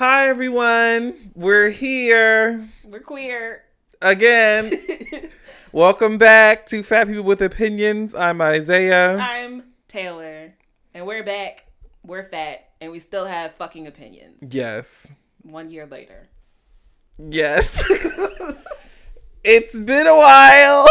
Hi, everyone. We're here We're queer. again. Welcome back to Fat People with Opinions. I'm Isaiah. I'm Taylor, and we're back. We're fat, and we still have fucking opinions. yes. One year later. Yes. it's been a while.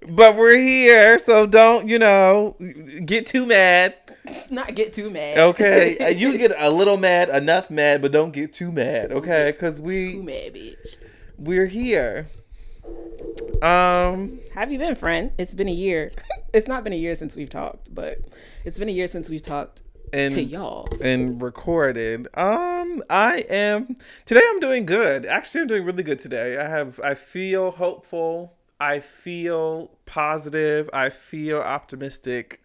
but we're here, so don't, you know, get too mad. Not get too mad. Okay? Uh, you get a little mad, enough mad, but don't get too mad, okay? Cuz we too mad, bitch. we're here. Um have you been, friend? It's been a year. It's not been a year since we've talked, but it's been a year since we've talked and to y'all. and recorded. Um, I am today. I'm doing good. Actually, I'm doing really good today. I have. I feel hopeful. I feel positive. I feel optimistic.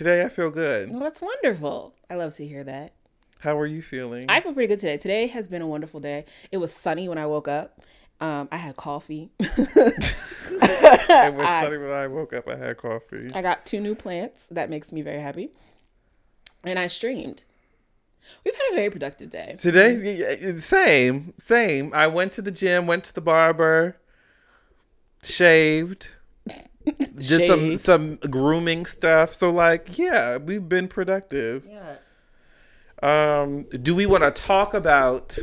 Today, I feel good. Well, that's wonderful. I love to hear that. How are you feeling? I feel pretty good today. Today has been a wonderful day. It was sunny when I woke up. Um, I had coffee. it was sunny when I woke up. I had coffee. I got two new plants. That makes me very happy. And I streamed. We've had a very productive day. Today, same, same. I went to the gym, went to the barber, shaved, did some some grooming stuff. So like, yeah, we've been productive. Yes. Um, do we want to talk about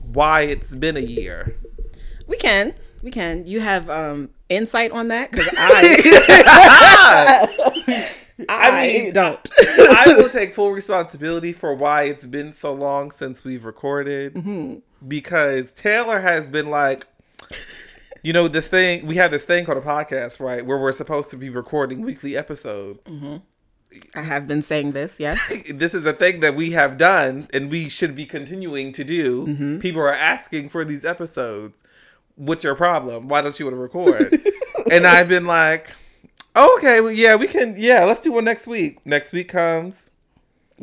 why it's been a year? We can. We can. You have um insight on that because I, I, mean, don't. I will take full responsibility for why it's been so long since we've recorded Mm-hmm. because Taylor has been like, you know, this thing we have this thing called a podcast, right, where we're supposed to be recording weekly episodes. I have been saying this. Yes. This is a thing that we have done and we should be continuing to do. Mm-hmm. People are asking for these episodes. What's your problem? Why don't you want to record? and I've been like, oh, okay, well, yeah, we can, yeah, let's do one next week. Next week comes.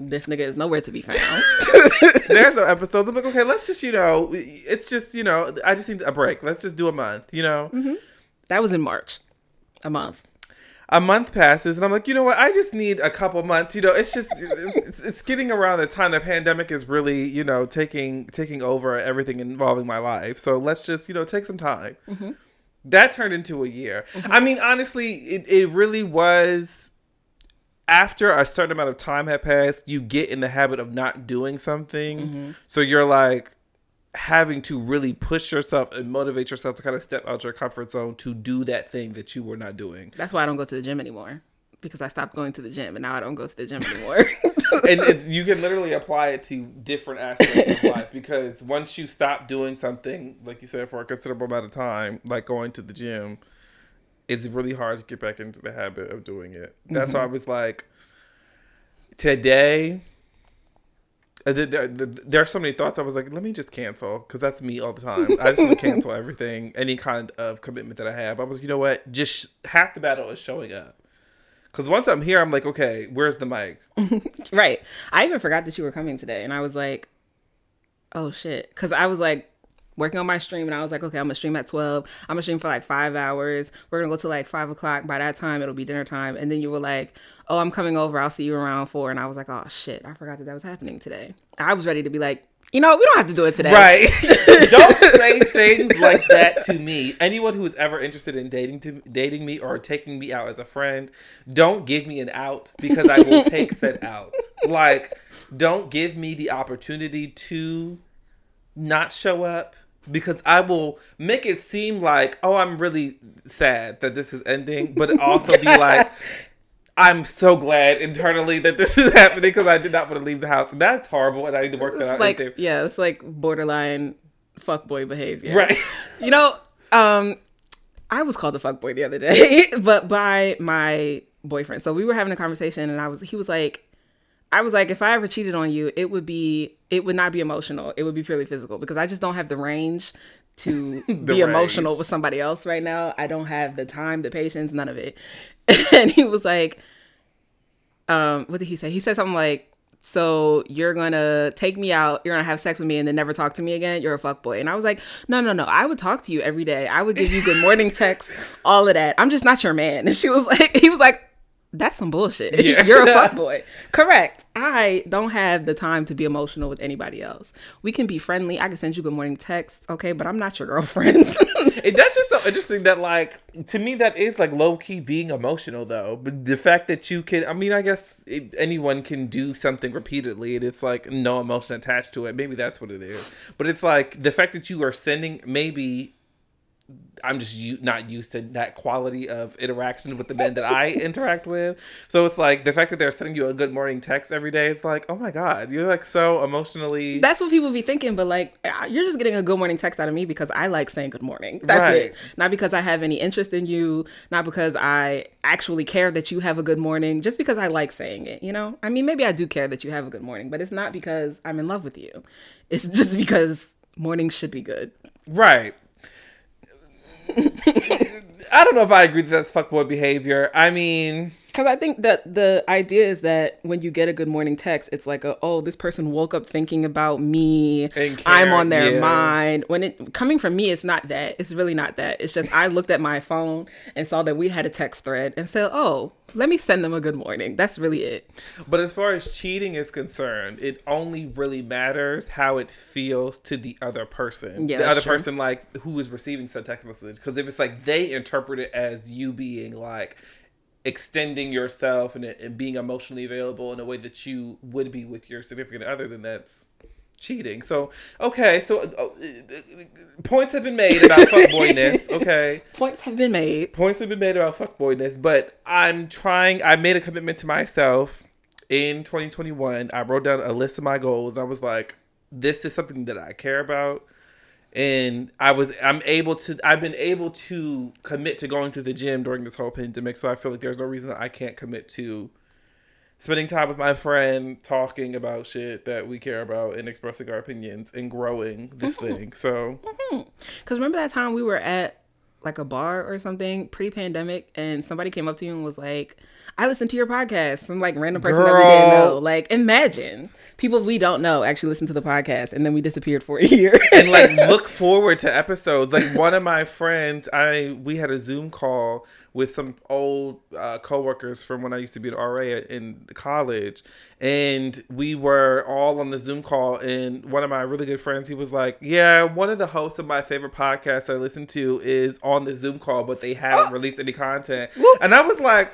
This nigga is nowhere to be found. There's no episodes. I'm like, okay, let's just, you know, it's just, you know, I just need a break. Let's just do a month, you know? Mm-hmm. that was in March. A month. A month passes, and I'm like, you know what? I just need a couple months. You know, it's just, it's, it's getting around the time the pandemic is really, you know, taking taking over everything involving my life. So let's just, you know, take some time. That turned into a year. I mean, honestly, it, it really was after a certain amount of time had passed, you get in the habit of not doing something. Mm-hmm. So you're like having to really push yourself and motivate yourself to kind of step out your comfort zone to do that thing that you were not doing. That's why I don't go to the gym anymore because I stopped going to the gym and now I don't go to the gym anymore. and it, you can literally apply it to different aspects of life because once you stop doing something, like you said, for a considerable amount of time, like going to the gym, it's really hard to get back into the habit of doing it. That's why I was like, today. uh, th- th- th- There are so many thoughts. I was like, let me just cancel because that's me all the time. I just want to cancel everything, any kind of commitment that I have. I was, you know what? Just half the battle is showing up. Because once I'm here, I'm like, okay, where's the mic? right. I even forgot that you were coming today and I was like, oh shit. Because I was like working on my stream and I was like, okay, I'm to stream at 12. I'm to stream for like five hours. We're to go to like five o'clock. By that time, it'll be dinner time. And then you were like, oh, I'm coming over. I'll see you around four. And I was like, oh shit. I forgot that that was happening today. I was ready to be like, you know, we don't have to do it today. Right. Don't say things like that to me. Anyone who is ever interested in dating to dating me or taking me out as a friend, don't give me an out because I will take said out. Like, don't give me the opportunity to not show up because I will make it seem like, oh, I'm really sad that this is ending, but also be like, I'm so glad internally that this is happening because I did not want to leave the house. And that's horrible, and I need to work that It's out. like, yeah, it's like borderline fuckboy behavior. Right. You know, um, I was called a fuckboy the other day, but by my boyfriend. So we were having a conversation, and I was, he was like, I was like, if I ever cheated on you, it would be, it would not be emotional. It would be purely physical because I just don't have the range to be emotional with somebody else right now. I don't have the time, the patience, none of it. And he was like, um, what did he say? He said something like, so you're gonna take me out, you're gonna have sex with me and then never talk to me again. You're a fuckboy. And I was like, no, no, no. I would talk to you every day. I would give you good morning texts, all of that. I'm just not your man. And she was like, he was like, That's some bullshit. Yeah. You're a fuckboy. Correct. I don't have the time to be emotional with anybody else. We can be friendly. I can send you good morning texts, okay, but I'm not your girlfriend. And that's just so interesting that like to me that is like low key being emotional though. But the fact that you can, I mean, I guess it, anyone can do something repeatedly and it's like no emotion attached to it. Maybe that's what it is. But it's like the fact that you are sending maybe. I'm just u- not used to that quality of interaction with the men that I interact with. So it's like the fact that they're sending you a good morning text every day. It's like, oh my god, you're like so emotionally. That's what people be thinking, but like you're just getting a good morning text out of me because I like saying good morning. That's Right. it. Not because I have any interest in you, not because I actually care that you have a good morning, just because I like saying it, you know? I mean, maybe I do care that you have a good morning, but it's not because I'm in love with you. It's just because mornings should be good. Right. I don't know if I agree that that's fuckboy behavior. I mean, Because I think that the idea is that when you get a good morning text, it's like, a, oh, this person woke up thinking about me. I'm on their yeah. mind. When it coming from me, it's not that. It's really not that. It's just I looked at my phone and saw that we had a text thread and said, oh, let me send them a good morning. That's really it. but as far as cheating is concerned, it only really matters how it feels to the other person. Yeah, the other true. person, like, who is receiving said text message. Because if it's like they interpret it as you being like extending yourself and, and being emotionally available in a way that you would be with your significant other, then that's cheating. So, okay, so uh, uh, points have been made about fuckboyness. Okay. Points have been made. points have been made about fuckboyness, but I'm trying. I made a commitment to myself in 2021. I wrote down a list of my goals. I was like, this is something that I care about. And I was, I'm able to, I've been able to commit to going to the gym during this whole pandemic. So I feel like there's no reason that I can't commit to spending time with my friend, talking about shit that we care about and expressing our opinions and growing this mm-hmm. thing. So mm-hmm. Because remember that time we were at like a bar or something pre-pandemic and somebody came up to you and was like i listen to your podcast. Some like random person that we didn't know. Like imagine. People we don't know actually listen to the podcast and then we disappeared for a year. And like look forward to episodes. Like one of my friends, I we had a Zoom call with some old uh, coworkers from when I used to be an RA in college, and we were all on the Zoom call. And one of my really good friends, he was like, "Yeah, one of the hosts of my favorite podcast I listen to is on the Zoom call, but they haven't released any content." And I was like.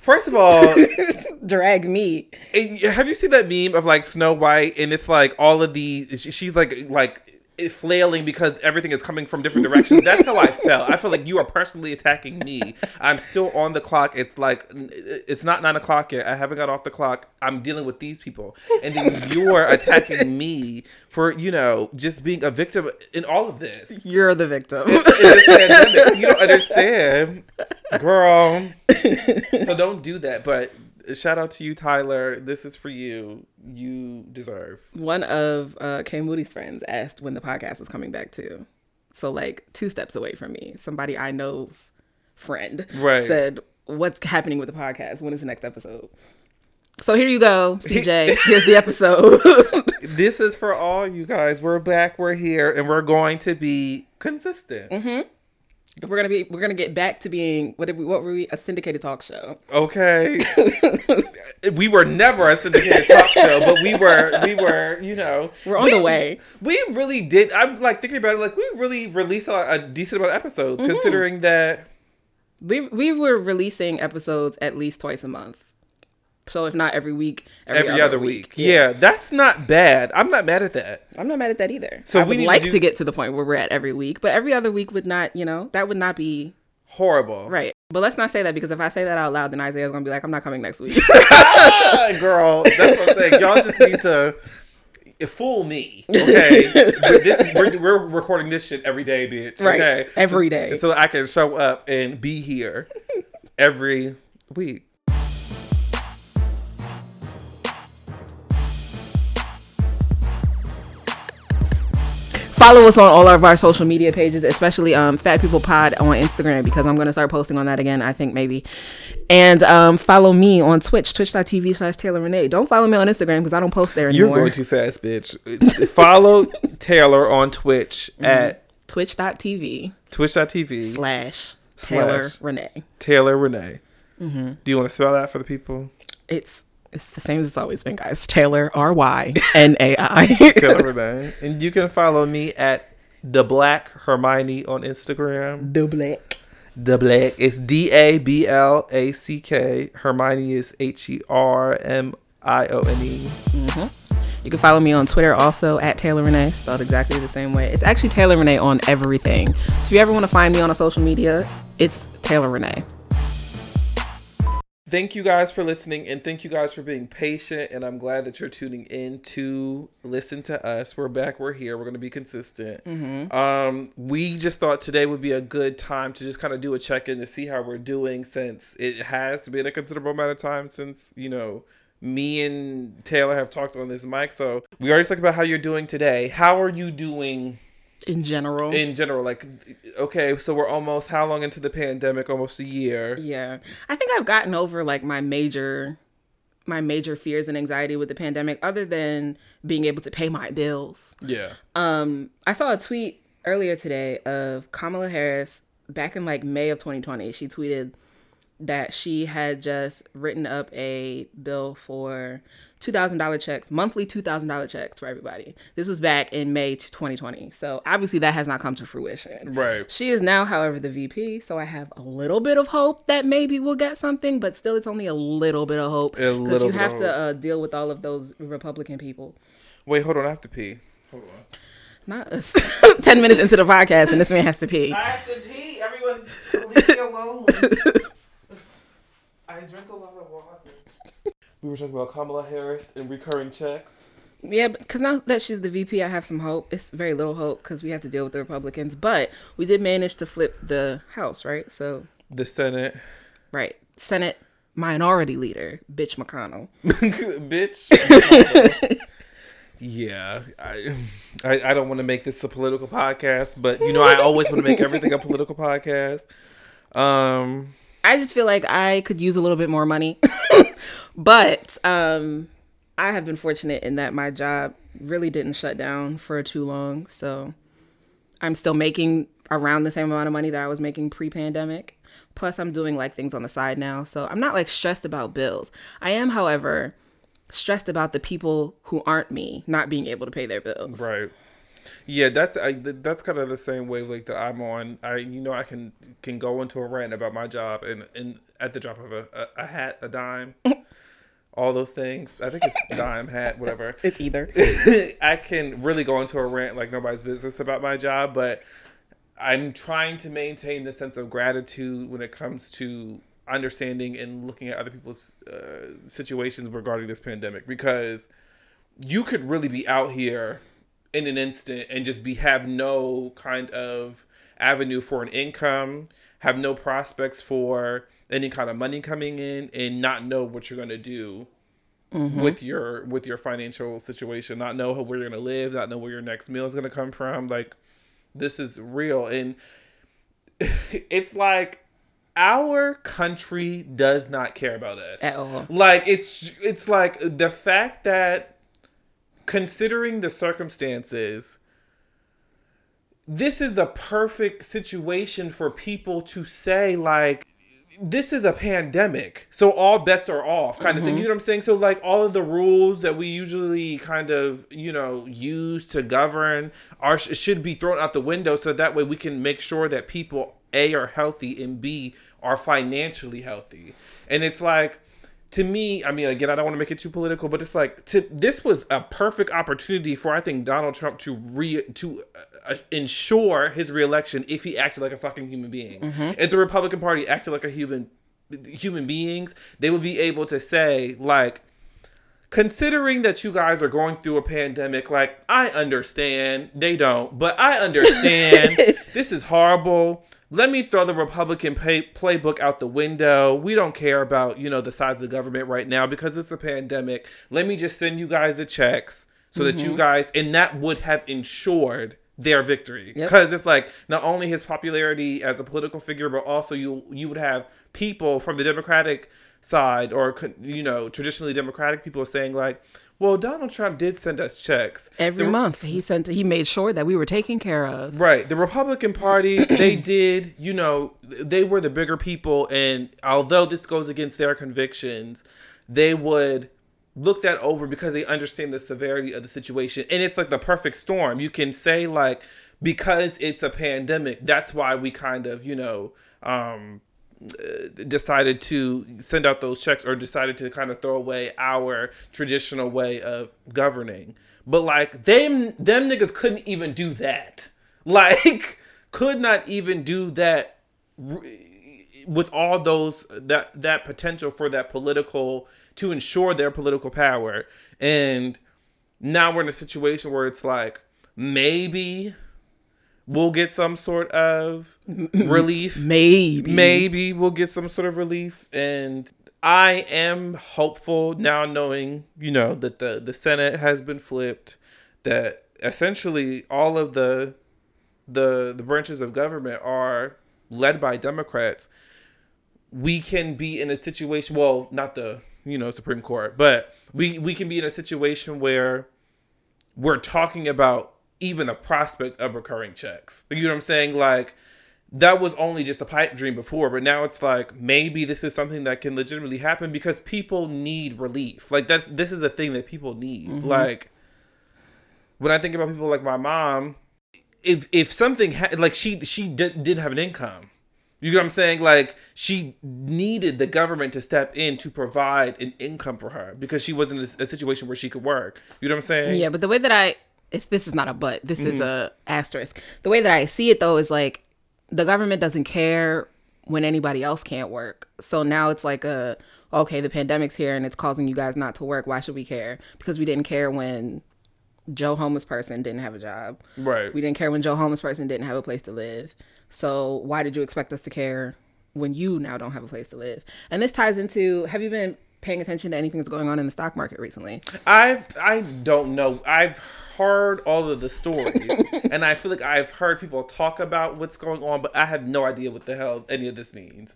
First of all, drag me and have you seen that meme of like Snow White and it's like all of these she- she's like like flailing because everything is coming from different directions. That's how I felt. I feel like you are personally attacking me. I'm still on the clock. It's like it's not nine o'clock yet. I haven't got off the clock. I'm dealing with these people, and then you're attacking me for you know just being a victim in all of this. you're the victim In this pandemic, you don't understand, girl. So don't do that. But shout out to you, Tyler. This is for you. You deserve. one of uh Kay Moody's friends asked when the podcast was coming back too so like two steps away from me somebody i know's friend Right. said what's happening with the podcast when is the next episode so here you go cj here's the episode This is for all you guys. We're back. We're here, and we're going to be consistent. We're gonna be we're gonna get back to being what we what were we a syndicated talk show Okay. we were never a syndicated talk show, but we were. We were. You know. we're on we, the way We really did. I'm like thinking about it. Like we really released a, a decent amount of episodes, Mm-hmm. considering that. we we were releasing episodes at least twice a month so if not every week Every, other, week. Yeah. that's not bad. I'm not mad at that. I'm not mad at that either. So I we would need to like do- to get to the point where we're at every week, but every other week would not, you know, that would not be Horrible. right. But let's not say that because if I say that out loud, then Isaiah's gonna be like, I'm not coming next week. Girl, that's what I'm saying. Y'all just need to fool me, okay? But this is, we're, we're recording this shit every day, bitch. right. Okay, Every day. so I can show up and be here every week. Follow us on all of our social media pages, especially um, Fat People Pod on Instagram because I'm gonna start posting on that again. I think maybe. And um, follow me on Twitch, twitch.tv slash Taylor Renee. Don't follow me on Instagram because I don't post there anymore. You're going too fast, bitch. Follow Taylor on Twitch at Twitch.tv twitch.tv slash Taylor Slash. Renee. Taylor Renee. Do you want to spell that for the people? It's it's the same as it's always been, guys. Taylor R Y N A I. Taylor Renee. And you can follow me at the Black Hermione on Instagram. The black. The Black. It's D A B L A C K. Hermione is H E R M I O N E. Mm-hmm. You can follow me on Twitter also at Taylor Renee, spelled exactly the same way. It's actually Taylor Renee on everything. So if you ever want to find me on a social media, it's Taylor Renee. Thank you guys for listening and thank you guys for being patient. And I'm glad that you're tuning in to listen to us. We're back, we're here, we're going to be consistent. Um, we just thought today would be a good time to just kind of do a check in to see how we're doing since it has been a considerable amount of time since, you know, me and Taylor have talked on this mic. So we already talked about how you're doing today. How are you doing? In general. in general like okay so we're almost how long into the pandemic almost a year yeah. I think I've gotten over like my major my major fears and anxiety with the pandemic other than being able to pay my bills. yeah Um, I saw a tweet earlier today of Kamala Harris back in like May of 2020. She tweeted that she had just written up a bill for $2,000 checks, monthly $2,000 checks for everybody. This was back in May to 2020. So obviously that has not come to fruition. right She is now, however, the VP. So I have a little bit of hope that maybe we'll get something, but still, it's only a little bit of hope because you bit have of to uh, deal with all of those Republican people. wait hold on i have to pee hold on Not us. 10 minutes into the podcast, and this man has to pee. i have to pee everyone leave me alone i drink a lot of water we were talking about kamala harris and recurring checks Yeah, because now that she's the VP, I have some hope. It's very little hope because we have to deal with the Republicans, but we did manage to flip the House, right? So, the senate right, Senate Minority Leader, bitch McConnell. bitch yeah I, I i don't want to make this a political podcast but you know i always want to make everything a political podcast um I just feel like I could use a little bit more money, but um, I have been fortunate in that my job really didn't shut down for too long, so I'm still making around the same amount of money that I was making pre-pandemic. Plus, I'm doing like things on the side now, so I'm not like stressed about bills. I am, however, stressed about the people who aren't me not being able to pay their bills. Right. Yeah, that's I, that's kind of the same wavelength that I'm on. I you know I can can go into a rant about my job and and at the drop of a, a, a hat, a dime, all those things. I think it's dime, hat, whatever. It's either. I can really go into a rant like nobody's business about my job, but I'm trying to maintain the sense of gratitude when it comes to understanding and looking at other people's uh, situations regarding this pandemic because you could really be out here in an instant and just be have no kind of avenue for an income, have no prospects for any kind of money coming in and not know what you're going to do mm-hmm. with your with your financial situation, not know where you're going to live, not know where your next meal is going to come from. Like this is real and it's like our country does not care about us At all. like it's it's like the fact that considering the circumstances this is the perfect situation for people to say like this is a pandemic so all bets are off kind of thing you mm-hmm. know what i'm saying? So like all of the rules that we usually kind of you know use to govern are should be thrown out the window so that way we can make sure that people a are healthy and b are financially healthy. And it's like to me, I mean, again, I don't want to make it too political, but it's like to this was a perfect opportunity for I think Donald Trump to re to uh, ensure his reelection if he acted like a fucking human being. If the Republican Party acted like a human human beings, they would be able to say like considering that you guys are going through a pandemic, like I understand they don't, but I understand this is horrible. Let me throw the Republican pay- playbook out the window. We don't care about you know the size of the government right now because it's a pandemic. Let me just send you guys the checks so that you mm-hmm. guys and that would have ensured their victory Yep. because it's like not only his popularity as a political figure, but also you you would have people from the Democratic side or you know traditionally Democratic people saying like, Well, Donald Trump did send us checks Every The- month he sent he made sure that we were taken care of. Right. The Republican Party, they did, you know, they were the bigger people. And although this goes against their convictions, they would look that over because they understand the severity of the situation. And it's like the perfect storm. You can say, like, because it's a pandemic, that's why we kind of, you know, um, decided to send out those checks or decided to kind of throw away our traditional way of governing. But like them them niggas couldn't even do that. Like could not even do that with all those that that potential for that political to ensure their political power. And now we're in a situation where it's like maybe we'll get some sort of relief. Maybe. maybe we'll get some sort of relief. And i am hopeful now knowing you know that the the senate has been flipped that essentially all of the the the branches of government are led by democrats. We can be in a situation well not the you know supreme court but we we can be in a situation where we're talking about even the prospect of recurring checks you know what i'm saying like that was only just a pipe dream before, but now it's like maybe this is something that can legitimately happen because people need relief. Like that's this is a thing that people need. Mm-hmm. Like when I think about people like my mom, if if something ha- like she she did, didn't have an income. You know what I'm saying? Like she needed the government to step in to provide an income for her because she wasn't in a, a situation where she could work. You know what I'm saying? Yeah, but the way that I it's, this is not a but. This is mm-hmm. a asterisk. The way that I see it though is like the government doesn't care when anybody else can't work. So now it's like a okay, the pandemic's here and it's causing you guys not to work. Why should we care? Because we didn't care when Joe homeless person didn't have a job. Right. We didn't care when Joe homeless person didn't have a place to live. So why did you expect us to care when you now don't have a place to live? And this ties into have you been paying attention to anything that's going on in the stock market recently? I've I don't know. I've heard all of the stories, and I feel like I've heard people talk about what's going on, but I have no idea what the hell any of this means.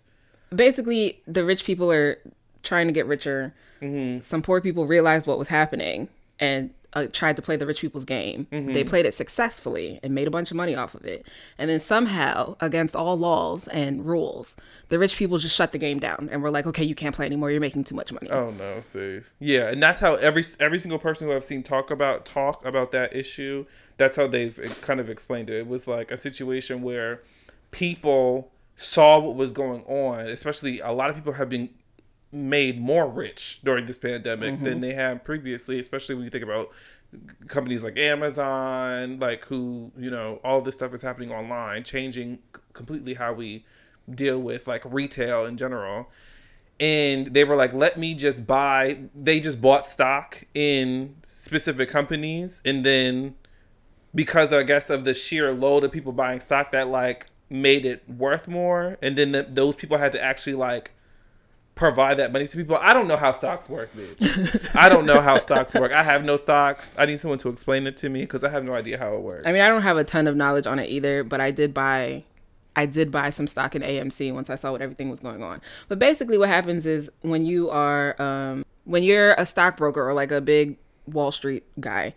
basically the rich people are trying to get richer. Mm-hmm. Some poor people realized what was happening and uh, tried to play the rich people's game. They played it successfully and made a bunch of money off of it. And then somehow, against all laws and rules, the rich people just shut the game down and were like, "Okay, you can't play anymore. You're making too much money." Oh no, see, yeah, and that's how every every single person who I've seen talk about talk about that issue. That's how they've kind of explained it. It was like a situation where people saw what was going on. Especially a lot of people have been made more rich during this pandemic than mm-hmm. they have previously. Especially when you think about companies like Amazon, like who you know all this stuff is happening online, changing completely how we deal with like retail in general and they were like let me just buy they just bought stock in specific companies and then because i guess of the sheer load of people buying stock that like made it worth more and then th those people had to actually like provide that money to people. I don't know how stocks work bitch. I don't know how stocks work. I have no stocks. I need someone to explain it to me because i have no idea how it works. I mean, I don't have a ton of knowledge on it either, but I did buy I did buy some stock in AMC once I saw what everything was going on. But basically what happens is when you are um when you're a stockbroker or like a big Wall Street guy,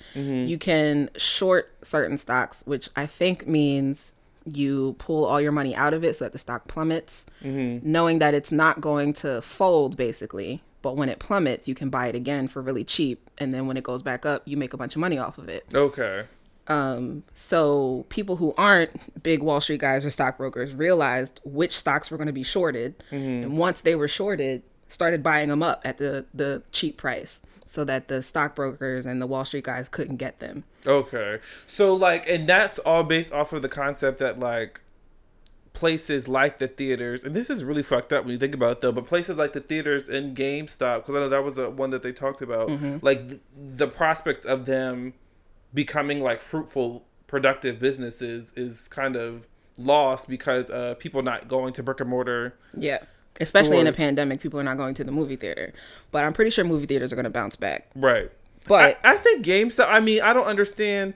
you can short certain stocks, which I think means you pull all your money out of it so that the stock plummets, knowing that it's not going to fold basically. But when it plummets, you can buy it again for really cheap. And then when it goes back up, you make a bunch of money off of it. okay Um, so people who aren't big Wall Street guys or stockbrokers realized which stocks were going to be shorted, and once they were shorted, started buying them up at the the cheap price, so that the stockbrokers and the Wall Street guys couldn't get them. Okay. So like and that's all based off of the concept that like places like the theaters and this is really fucked up when you think about it though but places like the theaters and GameStop because I know that was the one that they talked about like th- the prospects of them becoming like fruitful productive businesses is kind of lost because uh people not going to brick and mortar Yeah. Especially in a pandemic, people are not going to the movie theater. But I'm pretty sure movie theaters are going to bounce back. right But I, I think GameStop. I mean, I don't understand.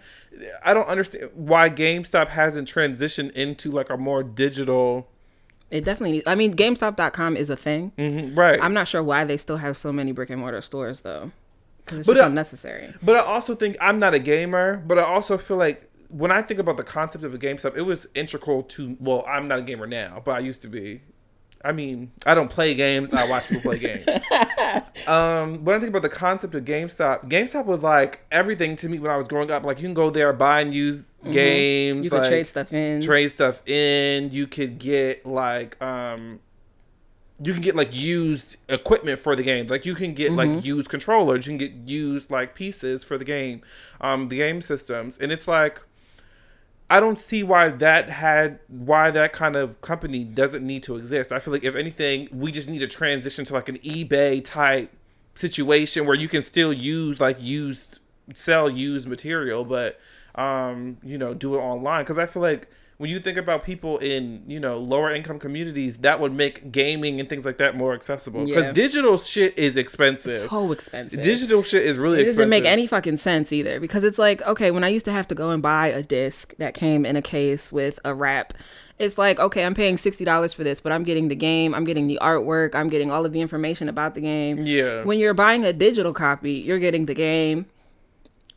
I don't understand why GameStop hasn't transitioned into like a more digital. it definitely needs, I mean, GameStop.com is a thing. Mhm, right. I'm not sure why they still have so many brick and mortar stores, though. because it's But, just uh, unnecessary. But I also think I'm not a gamer, but I also feel like when I think about the concept of a GameStop, it was integral to. Well, I'm not a gamer now, but I used to be. I mean, I don't play games. I watch people play games. um, when I think about the concept of GameStop, GameStop was like everything to me when I was growing up. Like you can go there, buy and use games. Mm-hmm. You could like, trade stuff in. trade stuff in. You could get like um you can get like used equipment for the game. Like you can get Mm-hmm. like used controllers, you can get used like pieces for the game, um, the game systems. And it's like I don't see why that had why that kind of company doesn't need to exist. I feel like if anything, we just need to transition to like an eBay type situation where you can still use like used sell used material, but um, you know, do it online. Because I feel like when you think about people in you know lower income communities, that would make gaming and things like that more accessible. Because Yeah. digital shit is expensive. So expensive. Digital shit is really it expensive. doesn't make any fucking sense either because it's like okay when i used to have to go and buy a disc that came in a case with a wrap it's like okay i'm paying $60 for this but i'm getting the game i'm getting the artwork i'm getting all of the information about the game Yeah. when you're buying a digital copy you're getting the game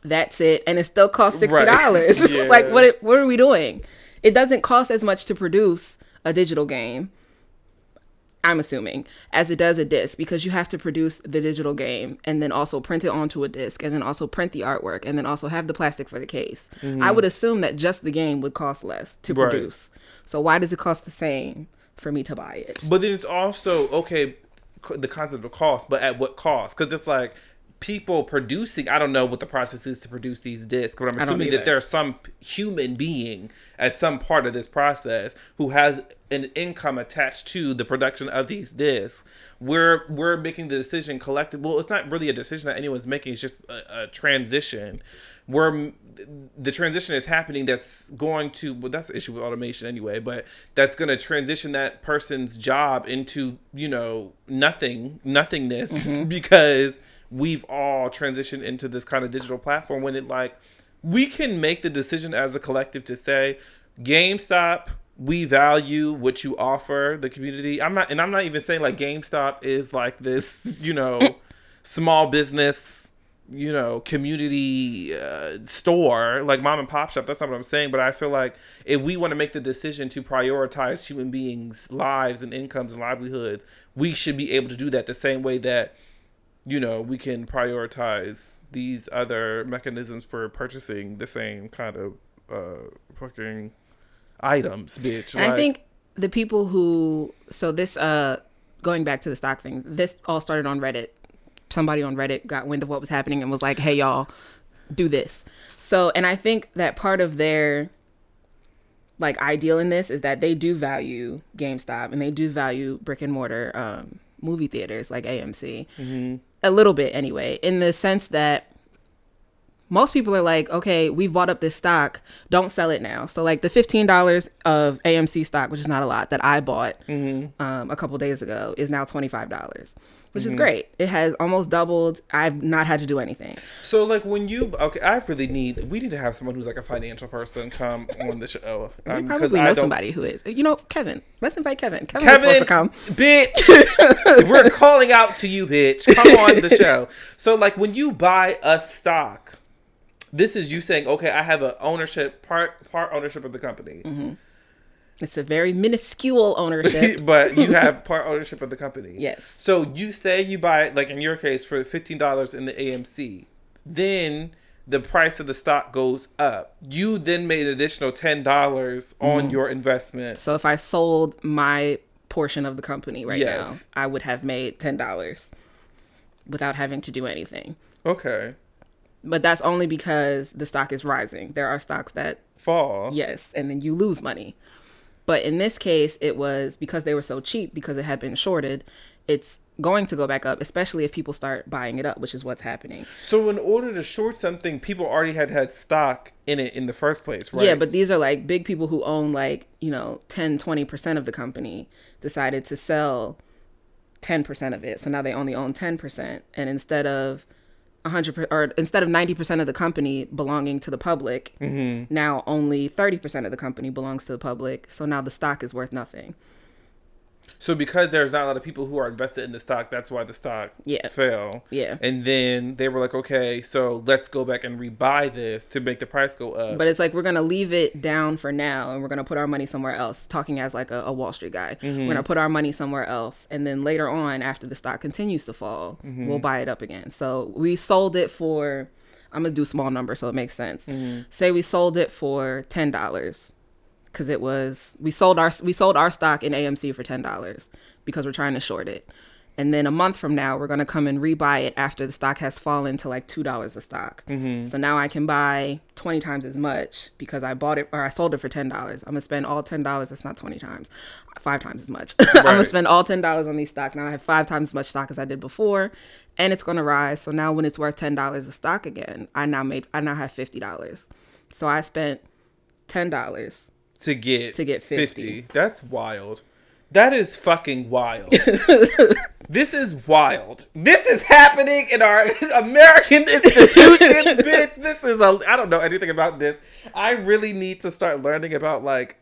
that's it and it still costs $60 Right. Yeah. like what what are we doing it doesn't cost as much to produce a digital game I'm assuming, as it does a disc, because you have to produce the digital game and then also print it onto a disc and then also print the artwork and then also have the plastic for the case. I would assume that just the game would cost less to Mm-hmm. Right. produce. So why does it cost the same for me to buy it? But then it's also okay, the concept of cost, but at what cost? Because it's like people producing. I don't know what the process is to produce these discs, but I'm assuming that there's some human being at some part of this process who has an income attached to the production of these discs. We're we're making the decision collective. Well, it's not really a decision that anyone's making. It's just a, a transition. Where the transition is happening that's going to well that's the issue with automation anyway but that's going to transition that person's job into you know nothing nothingness because we've all transitioned into this kind of digital platform when it like we can make the decision as a collective to say GameStop we value what you offer the community. I'm not and I'm not even saying like GameStop is like this you know small business you know community uh, store like mom and pop shop. That's not what i'm saying but i feel like if we want to make the decision to prioritize human beings lives and incomes and livelihoods we should be able to do that the same way that you know we can prioritize these other mechanisms for purchasing the same kind of uh fucking items bitch And I think the people who so this uh going back to the stock thing, this all started on Reddit. Somebody on Reddit got wind of what was happening and was like, "Hey y'all, do this." So, and I think that part of their like ideal in this is that they do value GameStop and they do value brick and mortar um, movie theaters like AMC. Mm-hmm. A little bit, anyway, in the sense that most people are like, okay, we've bought up this stock, don't sell it now. So, like the $15 of AMC stock, which is not a lot, that I bought mm-hmm. um, a couple days ago is now $25 which mm-hmm. is great. It has almost doubled. I've not had to do anything. So like when you okay, I really need we need to have someone who's like a financial person come on the show. Um, we probably know somebody who is. You know, Kevin. Let's invite Kevin. Kevin, Kevin to come. Bitch, we're calling out to you, bitch. Come on the show. So like when you buy a stock, this is you saying, okay, I have a ownership part part ownership of the company. Mm-hmm it's a very minuscule ownership. but you have part ownership of the company. Yes. So you say you buy it, like in your case, for fifteen dollars in the AMC, then the price of the stock goes up. You then made an additional ten dollars on mm. your investment. So if I sold my portion of the company right Yes. now, I would have made ten dollars without having to do anything. Okay. But that's only because the stock is rising. There are stocks that Fall. yes, and then you lose money. But in this case, it was because they were so cheap because it had been shorted. It's going to go back up, especially if people start buying it up, which is what's happening. So in order to short something, people already had had stock in it in the first place, right? Yeah, but these are like big people who own like, you know, 10, 20% of the company decided to sell 10% of it. So now they only own 10%. And instead of 100 per- or instead of 90% of the company belonging to the public, mm-hmm. now only 30% of the company belongs to the public. So now the stock is worth nothing. So because there's not a lot of people who are invested in the stock, that's why the stock Yeah. fell. Yeah. And then they were like, okay, so let's go back and rebuy this to make the price go up. But it's like we're gonna leave it down for now, and we're gonna put our money somewhere else. Talking as like a, a Wall Street guy, mm-hmm. we're gonna put our money somewhere else, and then later on, after the stock continues to fall, mm-hmm. we'll buy it up again. So we sold it for. I'm gonna do small numbers so it makes sense. Mm-hmm. Say we sold it for ten dollars, because it was we sold our we sold our stock in AMC for ten dollars because we're trying to short it. And then a month from now, we're gonna come and rebuy it after the stock has fallen to like two dollars a stock. Mm-hmm. So now I can buy twenty times as much because I bought it or I sold it for ten dollars. I'm gonna spend all ten dollars. That's not twenty times, five times as much. I'm gonna spend all ten dollars on these stocks. Now I have five times as much stock as I did before, and it's gonna rise. So now when it's worth ten dollars a stock again, I now made I now have fifty dollars. So I spent ten dollars to get To get 50. That's wild. That is fucking wild. this is wild. This is happening in our American institutions, bitch. This is a I don't know anything about this. I really need to start learning about like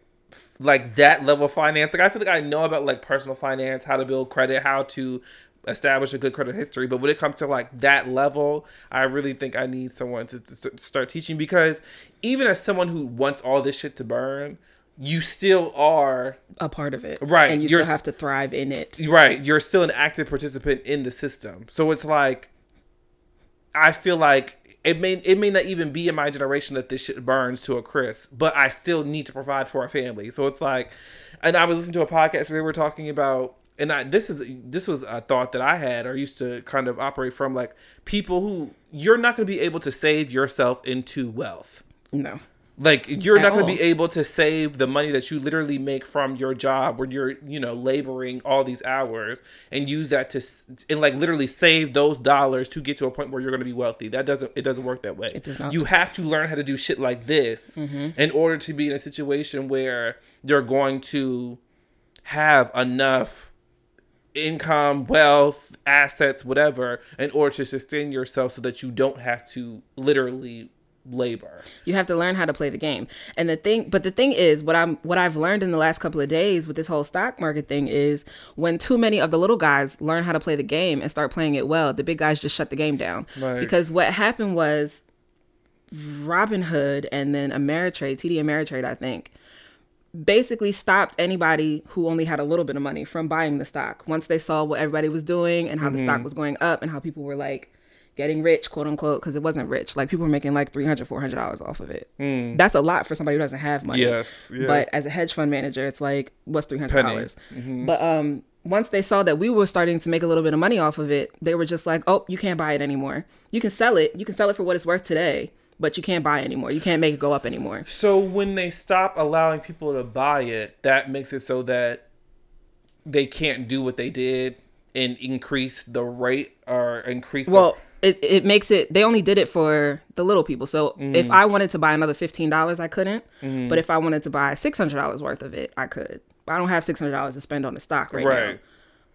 like that level of finance. Like I feel like I know about like personal finance, how to build credit, how to establish a good credit history. But when it comes to like that level, I really think I need someone to, to start teaching because even as someone who wants all this shit to burn, you still are a part of it, Right, And you still have to thrive in it. right. You're still an active participant in the system. So it's like I feel like it may it may not even be in my generation that this shit burns to a crisp, but I still need to provide for our family. So it's like, and I was listening to a podcast where they were talking about, and I this is this was a thought that I had or used to kind of operate from, like people who you're not going to be able to save yourself into wealth. No, Like you're At not going to be able to save the money that you literally make from your job when you're, you know, laboring all these hours and use that to and like literally save those dollars to get to a point where you're going to be wealthy. That doesn't it doesn't work that way. It does not. You have to learn how to do shit like this mm-hmm. in order to be in a situation where you're going to have enough income, wealth, assets, whatever, in order to sustain yourself so that you don't have to literally labor. you have to learn how to play the game. And the thing, but the thing is, what I'm, what I've learned in the last couple of days with this whole stock market thing is, when too many of the little guys learn how to play the game and start playing it well, the big guys just shut the game down. Right. Because what happened was, Robinhood and then Ameritrade, TD Ameritrade, I think, basically stopped anybody who only had a little bit of money from buying the stock once they saw what everybody was doing and how the Mm-hmm. stock was going up and how people were like getting rich quote unquote because it wasn't rich like people were making like 300 400 dollars off of it that's a lot for somebody who doesn't have money Mm. Yes, yes. but as a hedge fund manager it's like what's $300? Mm-hmm. but um once they saw that we were starting to make a little bit of money off of it they were just like oh you can't buy it anymore you can sell it you can sell it for what it's worth today but you can't buy it anymore you can't make it go up anymore So when they stop allowing people to buy it, that makes it so that they can't do what they did and increase the rate or increase Well, it, it makes it they only did it for the little people. So if I wanted to buy another fifteen dollars, I couldn't. But if I wanted to buy six hundred dollars worth of it, I could. I don't have six hundred dollars to spend on the stock right, the now. right.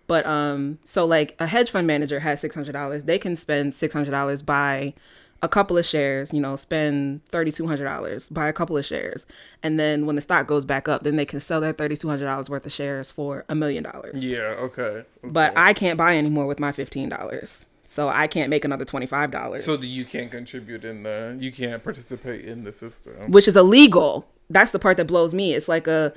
But um, so like a hedge fund manager has six hundred dollars. They can spend six hundred dollars buy a couple of shares. You know, spend thirty two hundred dollars buy a couple of shares, and then when the stock goes back up, then they can sell their thirty two hundred dollars worth of shares for a million dollars. Yeah, okay. But I can't buy anymore with my fifteen dollars. So I can't make another twenty five dollars. So that you can't contribute in the you can't participate in the system. which is illegal. That's the part that blows me. It's like a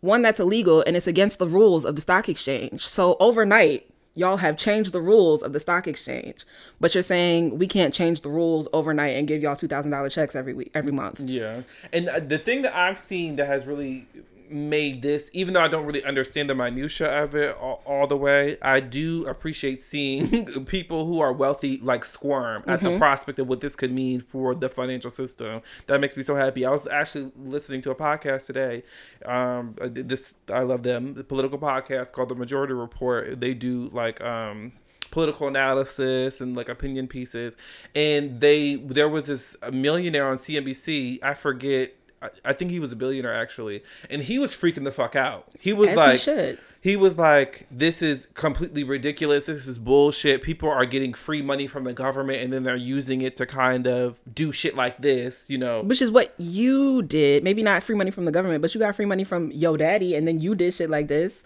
one that's illegal and it's against the rules of the stock exchange. So overnight, y'all have changed the rules of the stock exchange, but you're saying we can't change the rules overnight and give y'all two thousand dollar checks every week, every month. Yeah. And uh, the thing that I've seen that has really made this, even though I don't really understand the minutia of it all, all the way, I do appreciate seeing people who are wealthy like squirm at the prospect of what this could mean for the financial system. That makes me so happy. I was actually listening to a podcast today. Um, I this I love them, the political podcast called The Majority Report. They do like um political analysis and like opinion pieces and they there was this millionaire on cnbc i forget I, I think he was a billionaire actually and he was freaking the fuck out he was As like should. he was like this is completely ridiculous this is bullshit people are getting free money from the government and then they're using it to kind of do shit like this you know Which is what you did. Maybe not free money from the government, but you got free money from yo daddy, and then you did shit like this.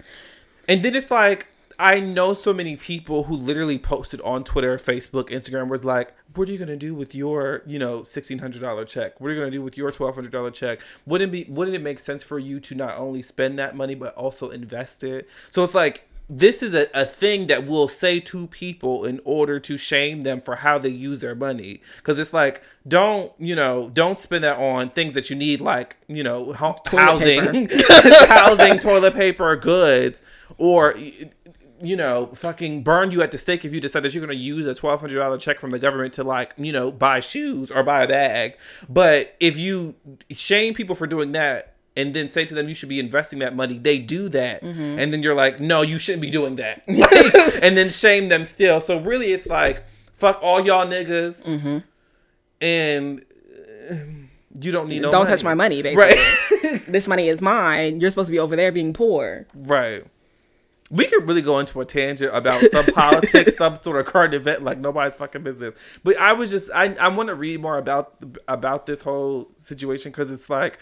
And then it's like I know so many people who literally posted on Twitter, Facebook, Instagram was like, "What are you gonna do with your, you know, sixteen hundred dollar check? What are you gonna do with your twelve hundred dollar check? Wouldn't be wouldn't it make sense for you to not only spend that money but also invest it?" So it's like this is a, a thing that we'll say to people in order to shame them for how they use their money because it's like don't you know don't spend that on things that you need like you know ho- housing housing toilet paper goods or you know, fucking burn you at the stake if you decide that you're going to use a twelve hundred dollar check from the government to like, you know, buy shoes or buy a bag. But if you shame people for doing that and then say to them you should be investing that money, they do that, Mm-hmm. and then you're like, no, you shouldn't be doing that, and then shame them still. So really, it's like fuck all y'all niggas, Mm-hmm. and uh, you don't need no. Don't money. touch my money, basically. Right. this money is mine. You're supposed to be over there being poor. Right. We could really go into a tangent about some politics, some sort of current event, like nobody's fucking business. But I was just, I, I want to read more about about this whole situation because it's like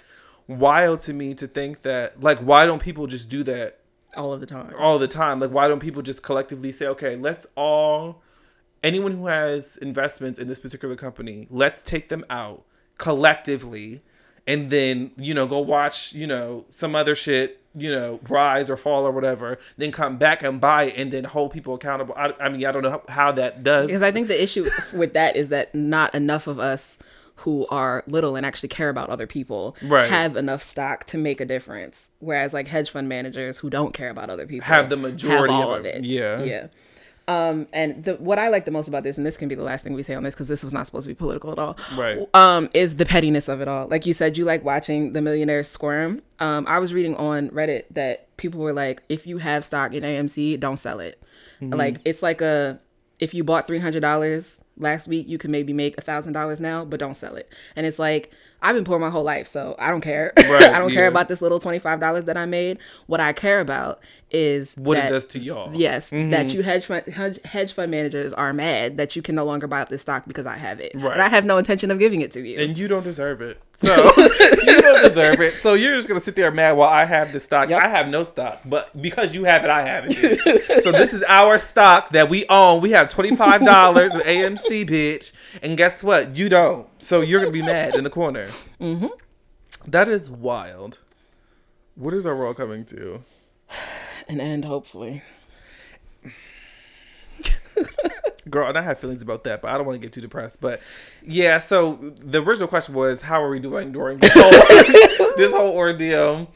wild to me to think that, like, why don't people just do that All of the time. all the time? Like, why don't people just collectively say, okay, let's all, anyone who has investments in this particular company, let's take them out collectively and then, you know, go watch, you know, some other shit, you know, rise or fall or whatever, then come back and buy it and then hold people accountable. I, I mean, I don't know how, how that does. Because I think the issue with that is that not enough of us who are little and actually care about other people Right. have enough stock to make a difference. Whereas like hedge fund managers who don't care about other people Have the majority all of it. Yeah. Yeah. Um, and the, what I like the most about this, and this can be the last thing we say on this because this was not supposed to be political at all. Right. Um, is the pettiness of it all. Like you said, you like watching the millionaires squirm. Um, I was reading on Reddit that people were like, if you have stock in AMC, don't sell it. Mm-hmm. Like it's like a if you bought three hundred dollars last week, you can maybe make a thousand dollars now, but don't sell it. And it's like I've been poor my whole life, so I don't care. Right, I don't care about this little twenty five dollars that I made. What I care about is what that- it does to y'all. Yes, Mm-hmm. that you hedge fund hedge, hedge fund managers are mad that you can no longer buy up this stock because I have it, Right. and I have no intention of giving it to you. And you don't deserve it. So you don't deserve it. So you're just gonna sit there mad while I have this stock. Yep. I have no stock, but because you have it, I have it. so this is our stock that we own. We have twenty five dollars in AMC, bitch. And guess what? You don't. So you're gonna be mad in the corner. Mm-hmm. is wild. What is our world coming to? An end, hopefully. Girl, and I have feelings about that, but I don't want to get too depressed. But yeah, so the original question was, how are we doing during this whole, this whole ordeal?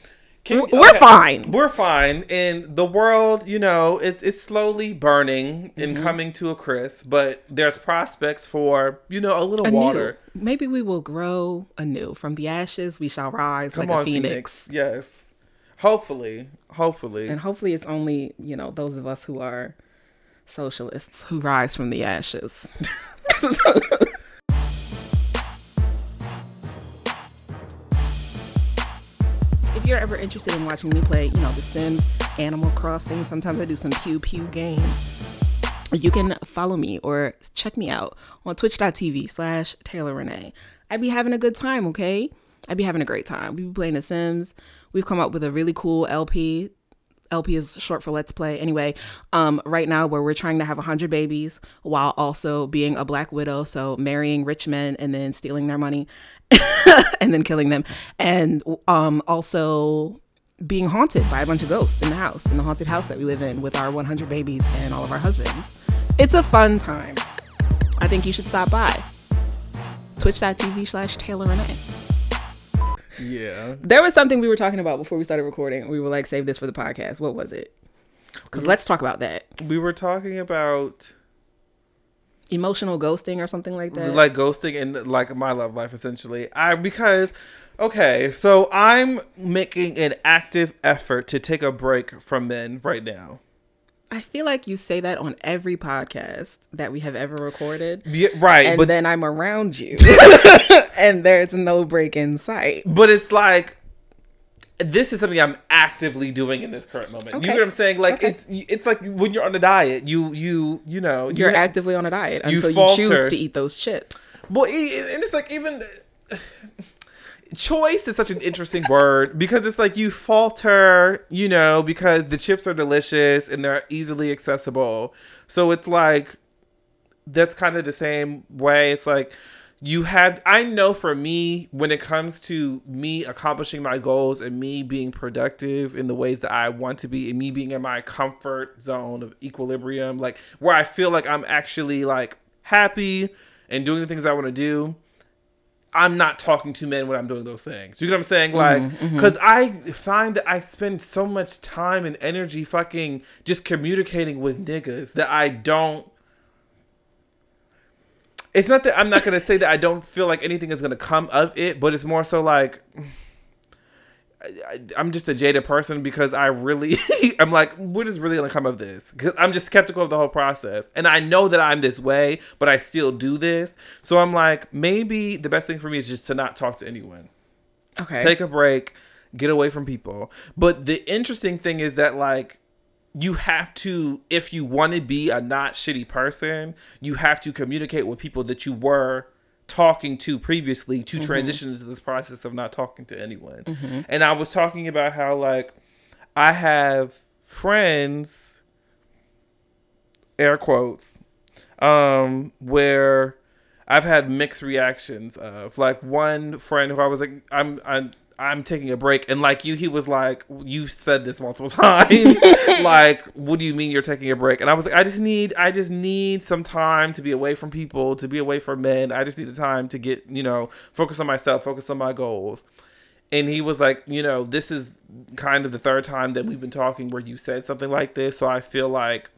Can, We're okay, fine. We're fine, and the world, you know, it's it's slowly burning and Mm-hmm. coming to a crisp. But there's prospects for you know a little Anew. water. Maybe we will grow anew. From the ashes, we shall rise Come like on, a phoenix. Phoenix. Yes, hopefully, hopefully. And hopefully, it's only you know those of us who are socialists who rise from the ashes. if you're ever interested in watching me play, you know, The Sims, Animal Crossing, sometimes I do some pew pew games. You can follow me or check me out on twitch.tv slash Taylor Renee. I'd be having a good time, okay? I'd be having a great time. We've been playing The Sims. We've come up with a really cool LP. LP is short for Let's Play. Anyway, um, right now where we're trying to have 100 babies while also being a black widow, so marrying rich men and then stealing their money and then killing them. And um, also being haunted by a bunch of ghosts in the house, in the haunted house that we live in with our 100 babies and all of our husbands. It's a fun time. I think you should stop by. Twitch.tv slash Taylor Renee. yeah, There was something we were talking about before we started recording. We were like, save this for the podcast. What was it? Because let's talk about that. we were talking about Emotional ghosting or something like that. like ghosting and like my love life essentially i because okay so i'm making an active effort to take a break from men right now I feel like you say that on every podcast that we have ever recorded. yeah, right And but then I'm around you. and there's no break in sight. but it's like this is something i'm actively doing in this current moment you Okay. know what i'm saying like Okay. it's it's like when you're on a diet you you you know you You're ha- actively on a diet you until you, falter. choose to eat those chips. Well, and it's like even choice is such an interesting word because it's like you falter, you know, because the chips are delicious and they're easily accessible. So it's like that's kind of the same way. It's like you have I know for me when it comes to me accomplishing my goals and me being productive in the ways that I want to be and me being in my comfort zone of equilibrium, like where I feel like I'm actually like happy and doing the things I want to do I'm not talking to men when I'm doing those things. You know what I'm saying? Like, because mm-hmm, I find that I spend so much time and energy fucking just communicating with niggas that I don't. It's not that I'm not gonna say that I don't feel like anything is gonna come of it, but it's more so like I, am just a jaded person because I really, I'm like, what is really gonna come of this? Because I'm just skeptical of the whole process, and I know that I'm this way, but I still do this. So I'm like, maybe the best thing for me is just to not talk to anyone. Okay. Take a break, get away from people. But the interesting thing is that like you have to if you want to be a not shitty person you have to communicate with people that you were talking to previously to mm-hmm. transition into this process of not talking to anyone. Mm-hmm. And I was talking about how like I have friends air quotes um where I've had mixed reactions of like one friend who I was like I'm I'm I'm taking a break. And like you, he was like, you said this multiple times. like, what do you mean you're taking a break? And I was like, I just need, I just need some time to be away from people, to be away from men. I just need the time to get, you know, focus on myself, focus on my goals. And he was like, you know, this is kind of the third time that we've been talking where you said something like this. So I feel like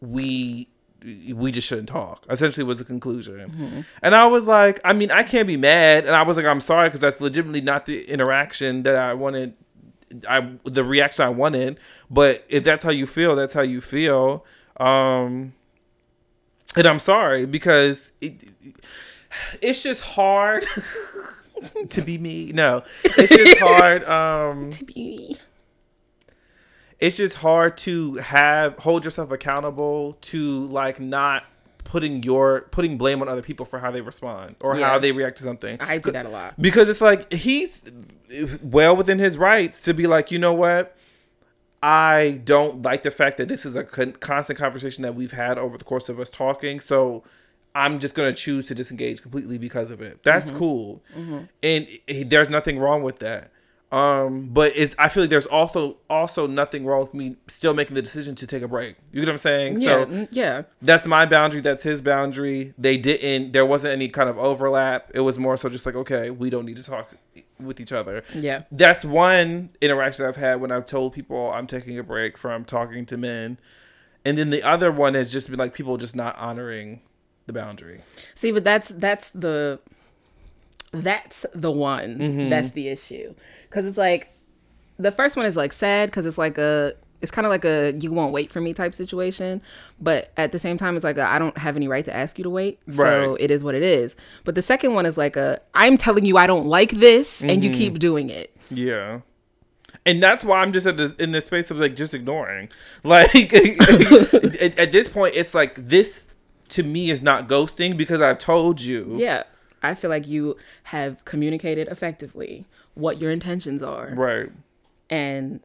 we we just shouldn't talk. Essentially, was the conclusion. Mm-hmm. And I was like, I mean, I can't be mad. And I was like, I'm sorry because that's legitimately not the interaction that I wanted. I the reaction I wanted. But if that's how you feel, that's how you feel. Um, and I'm sorry because it, it's just hard to be me. No, it's just hard. Um, to be me it's just hard to have hold yourself accountable to like not putting your putting blame on other people for how they respond or yeah. how they react to something. I do that a lot because it's like he's well within his rights to be like, you know what, I don't like the fact that this is a con- constant conversation that we've had over the course of us talking. So I'm just gonna choose to disengage completely because of it. That's mm-hmm. cool, mm-hmm. and there's nothing wrong with that. Um, but it's I feel like there's also also nothing wrong with me still making the decision to take a break. You know what I'm saying? Yeah, so yeah. That's my boundary. That's his boundary. They didn't. There wasn't any kind of overlap. It was more so just like, okay, we don't need to talk with each other. Yeah. That's one interaction I've had when I've told people I'm taking a break from talking to men, and then the other one has just been like people just not honoring the boundary. See, but that's that's the that's the one mm-hmm. that's the issue because it's like the first one is like sad because it's like a it's kind of like a you won't wait for me type situation but at the same time it's like I don't have any right to ask you to wait so it is what it is but the second one is like a i'm telling you i don't like this mm-hmm. and you mm-hmm. keep doing it yeah and that's why I'm just at this, in this space of like just ignoring. Like at, at, this point, it's like this to me is not ghosting because I've told you. Yeah. I feel like you have communicated effectively what your intentions are. Right. And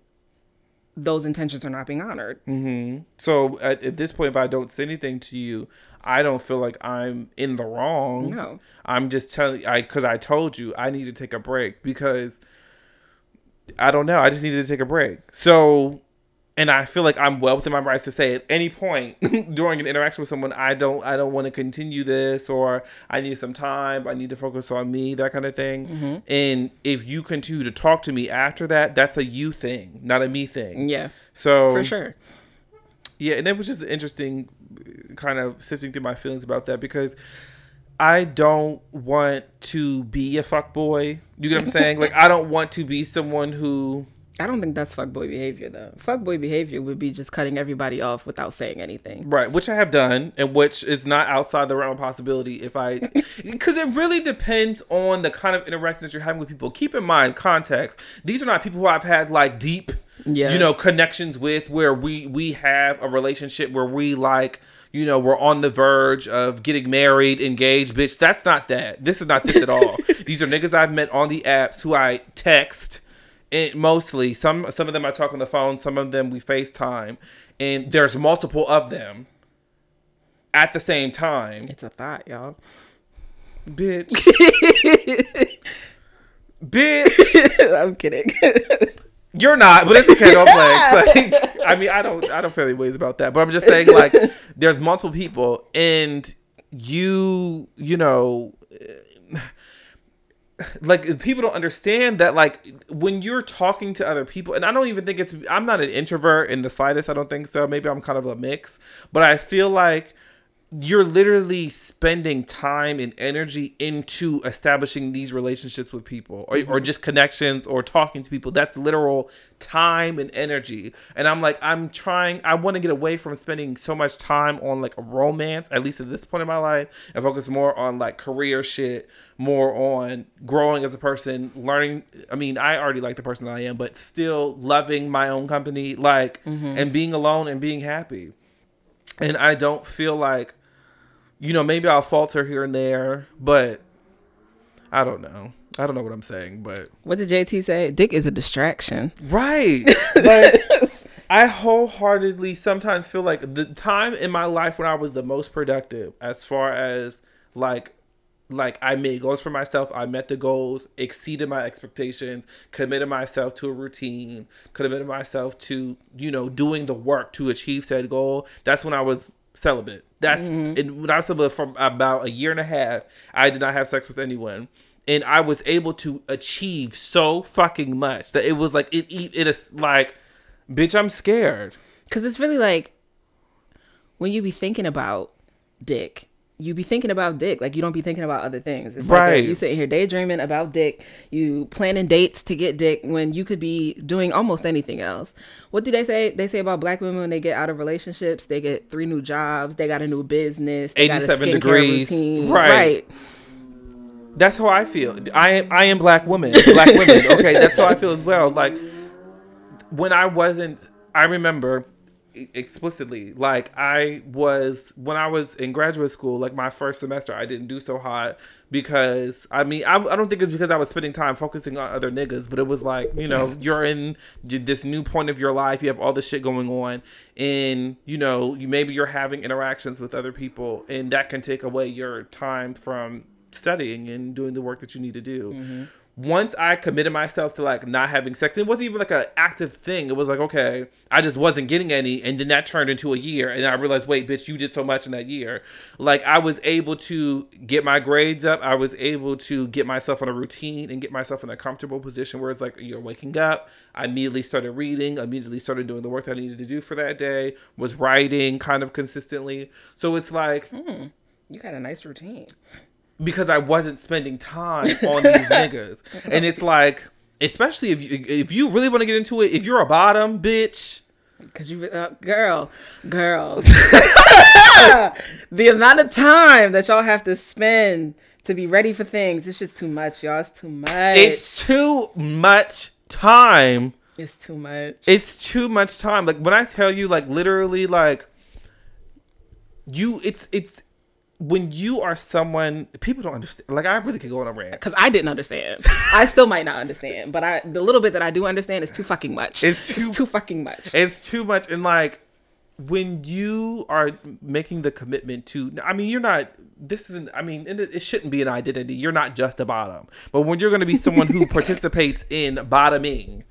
those intentions are not being honored. Mm-hmm. So at, at, this point, if I don't say anything to you, I don't feel like I'm in the wrong. No. I'm just telling I because I told you I need to take a break because I don't know. I just needed to take a break. So and I feel like I'm well within my rights to say at any point during an interaction with someone, I don't, I don't want to continue this, or I need some time, I need to focus on me, that kind of thing. Mm-hmm. And if you continue to talk to me after that, that's a you thing, not a me thing. Yeah. So for sure. Yeah, and it was just interesting, kind of sifting through my feelings about that because. I don't want to be a fuck boy. You get what I'm saying? like I don't want to be someone who I don't think that's fuckboy behavior though. Fuckboy behavior would be just cutting everybody off without saying anything. Right, which I have done, and which is not outside the realm of possibility if I, because it really depends on the kind of interactions you're having with people. Keep in mind context. These are not people who I've had like deep Yeah. you know, connections with where we we have a relationship where we like, you know, we're on the verge of getting married, engaged, bitch. That's not that. This is not this at all. These are niggas I've met on the apps who I text and mostly some some of them I talk on the phone, some of them we FaceTime, and there's multiple of them at the same time. It's a thought, y'all. Bitch. Bitch. I'm kidding. You're not, but it's okay. Don't flex. Like, I mean, I don't, I don't feel any ways about that. But I'm just saying, like, there's multiple people, and you, you know, like people don't understand that. Like, when you're talking to other people, and I don't even think it's. I'm not an introvert in the slightest. I don't think so. Maybe I'm kind of a mix, but I feel like you're literally spending time and energy into establishing these relationships with people or, or mm-hmm. just connections or talking to people. That's literal time and energy. And i'm like i'm trying i want to get away from spending so much time on like a romance at least at this point in my life and focus more on like career shit more on growing as a person learning i mean i already like the person that i am but still loving my own company like mm-hmm. and being alone and being happy. And I don't feel like, you know, maybe I'll falter here and there, but I don't know. I don't know what I'm saying, but what did JT say? Dick is a distraction. right. But I wholeheartedly sometimes feel like the time in my life when I was the most productive, as far as like like I made goals for myself. I met the goals, exceeded my expectations, committed myself to a routine, committed myself to, you know, doing the work to achieve said goal. That's when I was celibate. That's mm-hmm. and when I was celibate for about a year and a half, I did not have sex with anyone. And I was able to achieve so fucking much that it was like it it, it is like bitch, I'm scared. Because it's really like when you be thinking about dick, you be thinking about dick. Like you don't be thinking about other things. It's like Right. you sitting here daydreaming about dick. You planning dates to get dick when you could be doing almost anything else. What do they say? They say about black women when they get out of relationships, they get three new jobs, they got a new business, they got a 87 degrees. routine. Right. right. That's how I feel. I am I am black woman. Black women. Okay, that's how I feel as well. Like when I wasn't I remember explicitly like I was when I was in graduate school like my first semester I didn't do so hot because I mean I, I don't think it's because I was spending time focusing on other niggas but it was like you know you're in this new point of your life you have all this shit going on and you know you maybe you're having interactions with other people and that can take away your time from studying and doing the work that you need to do. Mm-hmm. Once I committed myself to like not having sex, it wasn't even like an active thing. It was like, okay, I just wasn't getting any. And then that turned into a year. And I realized, wait, bitch, you did so much in that year. Like I was able to get my grades up. I was able to get myself on a routine and get myself in a comfortable position where it's like you're waking up. I immediately started reading, immediately started doing the work that I needed to do for that day, was writing kind of consistently. So it's like, hmm, You had a nice routine. Because I wasn't spending time on these niggas. And it's like, especially if you if you really want to get into it, if you're a bottom bitch, Cause you, uh, girl, girls, the amount of time that y'all have to spend to be ready for things, it's just too much, y'all. It's too much. it's too much time. it's too much. It's too much time. Like when I tell you, like literally, like you, it's it's when you are someone people don't understand. Like I really could go on a rant. Cause I didn't understand. I still might not understand, but I the little bit that I do understand is too fucking much. It's too- too fucking much. It's too much. And like when you are making the commitment to, I mean, you're not. This isn't. I mean, it, it shouldn't be an identity. You're not just a bottom. But when you're going to be someone who participates in bottoming,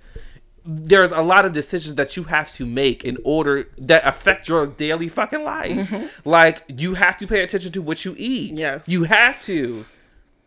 there's a lot of decisions that you have to make in order that affect your daily fucking life. Like you have to pay attention to what you eat. Yes. you have to.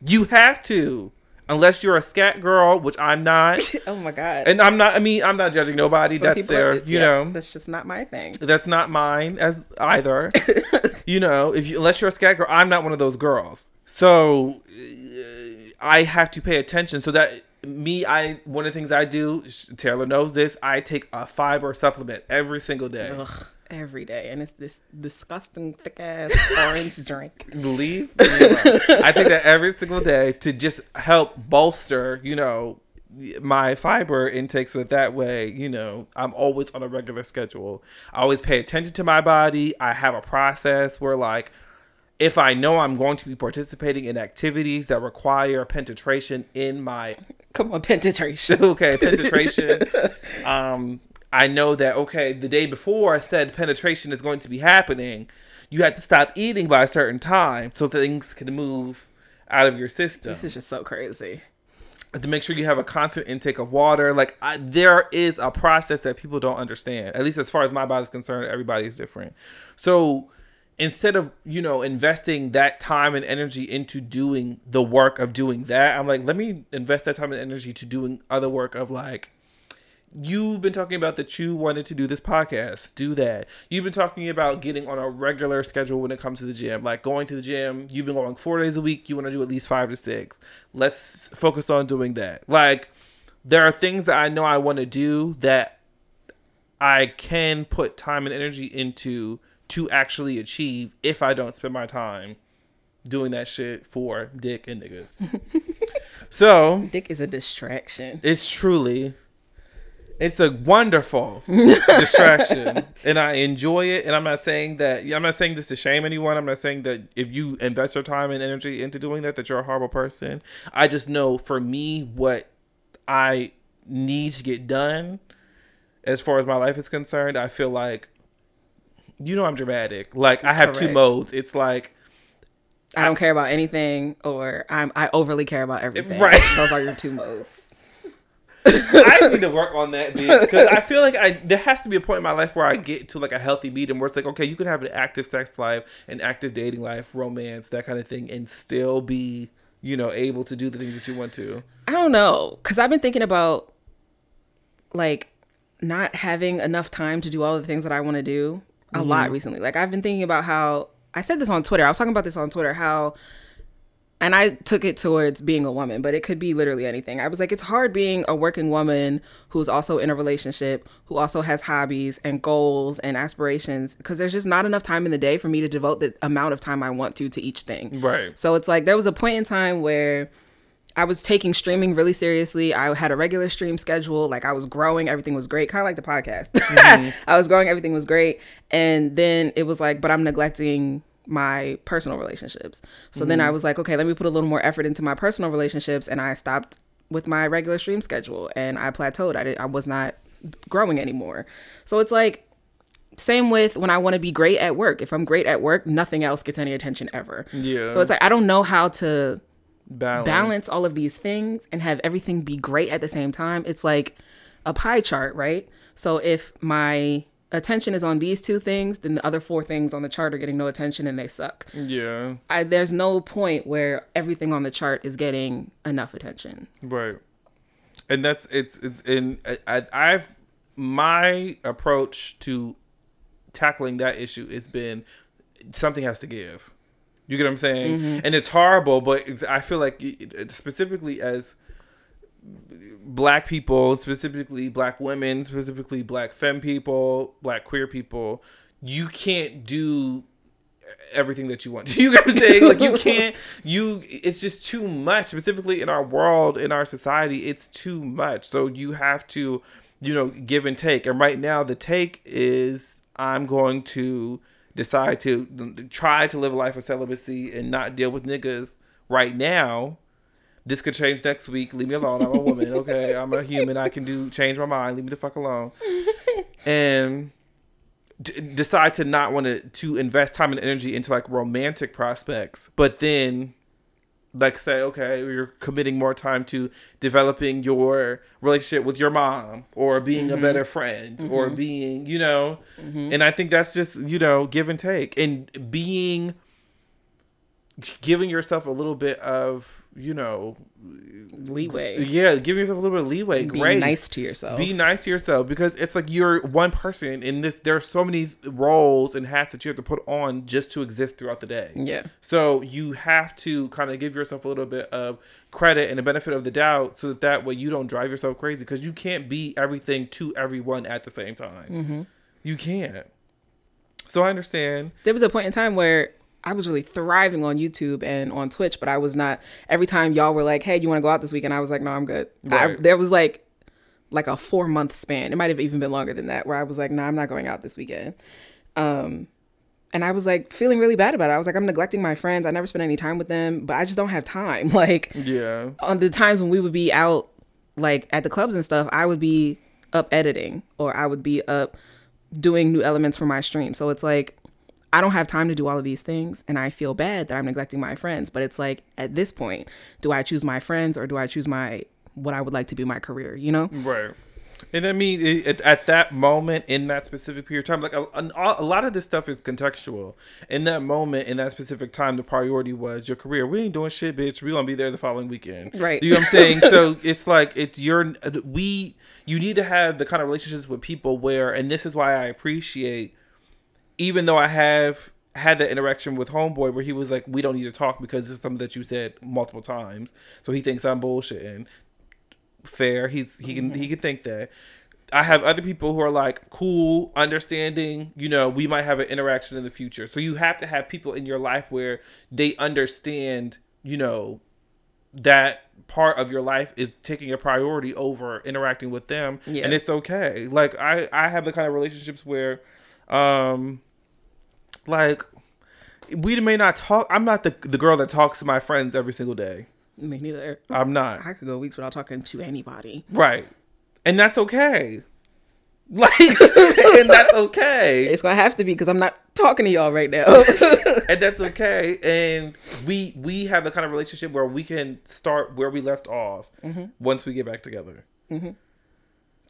You have to. Unless you're a scat girl, which I'm not. oh my god. And I'm not. I mean, I'm not judging nobody. Some that's their. You yeah, know, that's just not my thing. that's not mine as either. you know, if you unless you're a scat girl, I'm not one of those girls. So uh, I have to pay attention. So that me, I one of the things I do. Taylor knows this. I take a fiber supplement every single day. Ugh, every day, and it's this disgusting thick ass orange drink. Believe me. I take that every single day to just help bolster. You know. my fiber intake so that that way, you know, I'm always on a regular schedule. I always pay attention to my body. I have a process where like if I know I'm going to be participating in activities that require penetration in my come on penetration. okay, penetration. um I know that okay, the day before I said penetration is going to be happening, you have to stop eating by a certain time so things can move out of your system. This is just so crazy. To make sure you have a constant intake of water, like I, there is a process that people don't understand. At least as far as my body is concerned, everybody is different. So instead of you know investing that time and energy into doing the work of doing that, I'm like, let me invest that time and energy to doing other work of like you've been talking about that you wanted to do this podcast do that. You've been talking about getting on a regular schedule when it comes to the gym like going to the gym you've been going four days a week you want to do at least five to six. Let's focus on doing that. Like there are things that i know i want to do that i can put time and energy into to actually achieve if i don't spend my time doing that shit for dick and niggas. So dick is a distraction. it's truly it's a wonderful distraction and i enjoy it and i'm not saying that i'm not saying this to shame anyone i'm not saying that if you invest your time and energy into doing that that you're a horrible person. I just know for me what i need to get done as far as my life is concerned i feel like you know i'm dramatic like i have Correct. two modes it's like I don't care about anything, or I'm I overly care about everything. Right. Those are your two modes. I need to work on that because I feel like I there has to be a point in my life where I get to like a healthy medium where it's like okay, you can have an active sex life, an active dating life, romance, that kind of thing, and still be you know able to do the things that you want to. I don't know because I've been thinking about like not having enough time to do all the things that I want to do a mm-hmm. lot recently. Like I've been thinking about how I said this on Twitter. I was talking about this on Twitter how and I took it towards being a woman, but it could be literally anything. I was like, it's hard being a working woman who's also in a relationship, who also has hobbies and goals and aspirations, because there's just not enough time in the day for me to devote the amount of time I want to to each thing. Right. So it's like there was a point in time where I was taking streaming really seriously. I had a regular stream schedule. Like I was growing, everything was great, kind of like the podcast. Mm-hmm. I was growing, everything was great. And then it was like, but I'm neglecting my personal relationships. So mm-hmm. then I mm-hmm. was like, okay, let me put a little more effort into my personal relationships and I stopped with my regular stream schedule and I plateaued. I did, I was not growing anymore. So it's like same with when I want to be great at work. If I'm great at work, nothing else gets any attention ever. Yeah. So it's like I don't know how to balance. balance all of these things and have everything be great at the same time. It's like a pie chart, right? So if my attention is on these two things, then the other four things on the chart are getting no attention and they suck. Yeah. I, there's no point where everything on the chart is getting enough attention. Right. And that's it's it's in I, I've my approach to tackling that issue has been something has to give. You get what I'm saying? Mm-hmm. And it's horrible, but I feel like specifically as black people, specifically black women, specifically black femme people, black queer people, you can't do everything that you want to. You get what I'm saying? Like you can't you it's just too much. Specifically in our world, in our society, it's too much. So you have to, you know, give and take. And right now the take is I'm going to decide to try to live a life of celibacy and not deal with niggas right now this could change next week. Leave me alone. I'm a woman. Okay, I'm a human. I can do change my mind. Leave me the fuck alone. And d- decide to not want to to invest time and energy into like romantic prospects, but then like say okay you're committing more time to developing your relationship with your mom or being mm-hmm. a better friend mm-hmm. or being you know mm-hmm. and i think that's just you know give and take and being giving yourself a little bit of you know leeway. Yeah give yourself a little bit of leeway. Be grace. nice to yourself. Be nice to yourself because it's like you're one person in this there are so many roles and hats that you have to put on just to exist throughout the day. Yeah. So you have to kind of give yourself a little bit of credit and the benefit of the doubt so that that way you don't drive yourself crazy because you can't be everything to everyone at the same time. Mm-hmm. you can't. So i understand. There was a point in time where I was really thriving on YouTube and on Twitch, but I was not. Every time y'all were like, "Hey, you want to go out this weekend?" I was like, "No, I'm good." I, there was like like a four month span. It might have even been longer than that, where I was like, "No, I'm not going out this weekend." Um, and I was like feeling really bad about it. I was like, I'm neglecting my friends. I never spend any time with them, but I just don't have time. Like Yeah. on the times when we would be out like at the clubs and stuff, I would be up editing or I would be up doing new elements for my stream. So it's like I don't have time to do all of these things and I feel bad that I'm neglecting my friends, but it's like at this point, do I choose my friends or do I choose my what I would like to be my career, you know? Right. And I mean, it, at that moment, in that specific period of time, like a, an- a lot of this stuff is contextual. In that moment, in that specific time, the priority was your career. We ain't doing shit, bitch. We gonna be there the following weekend. Right. You know what I'm saying? so it's like it's your uh, we. You need to have the kind of relationships with people where, and this is why I appreciate, even though I have had that interaction with homeboy where he was like, "We don't need to talk because it's something that you said multiple times." So he thinks I'm bullshitting fair. He's he can he can think that. I have other people who are like cool, understanding. You know, we might have an interaction in the future. So you have to have people in your life where they understand. You know, that part of your life is taking a priority over interacting with them, Yeah. and it's okay. Like I I have the kind of relationships where, um, like we may not talk. I'm not the the girl that talks to my friends every single day. Me neither. I'm not. I could go weeks without talking to anybody. Right. And that's okay. Like, and that's okay. It's gonna have to be because I'm not talking to y'all right now. And that's okay. And we we have the kind of relationship where we can start where we left off once we get back together.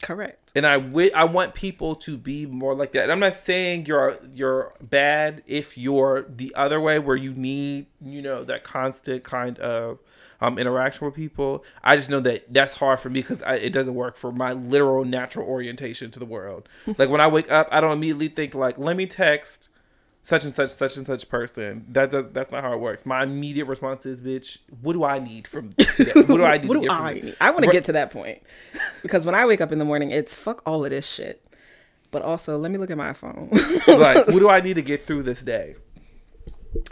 Correct. And I wi- I want people to be more like that. And I'm not saying you're you're bad if you're the other way where you need, you know, that constant kind of um, interaction with people. I just know that that's hard for me because it doesn't work for my literal natural orientation to the world. like when I wake up, I don't immediately think like, let me text such and such such and such person. That does that's not how it works. My immediate response is, bitch, what do I need from today? What do I need what to do get I need? I want to get to that point because when I wake up in the morning, it's fuck all of this shit. But also, let me look at my phone. like what do i need to get through this day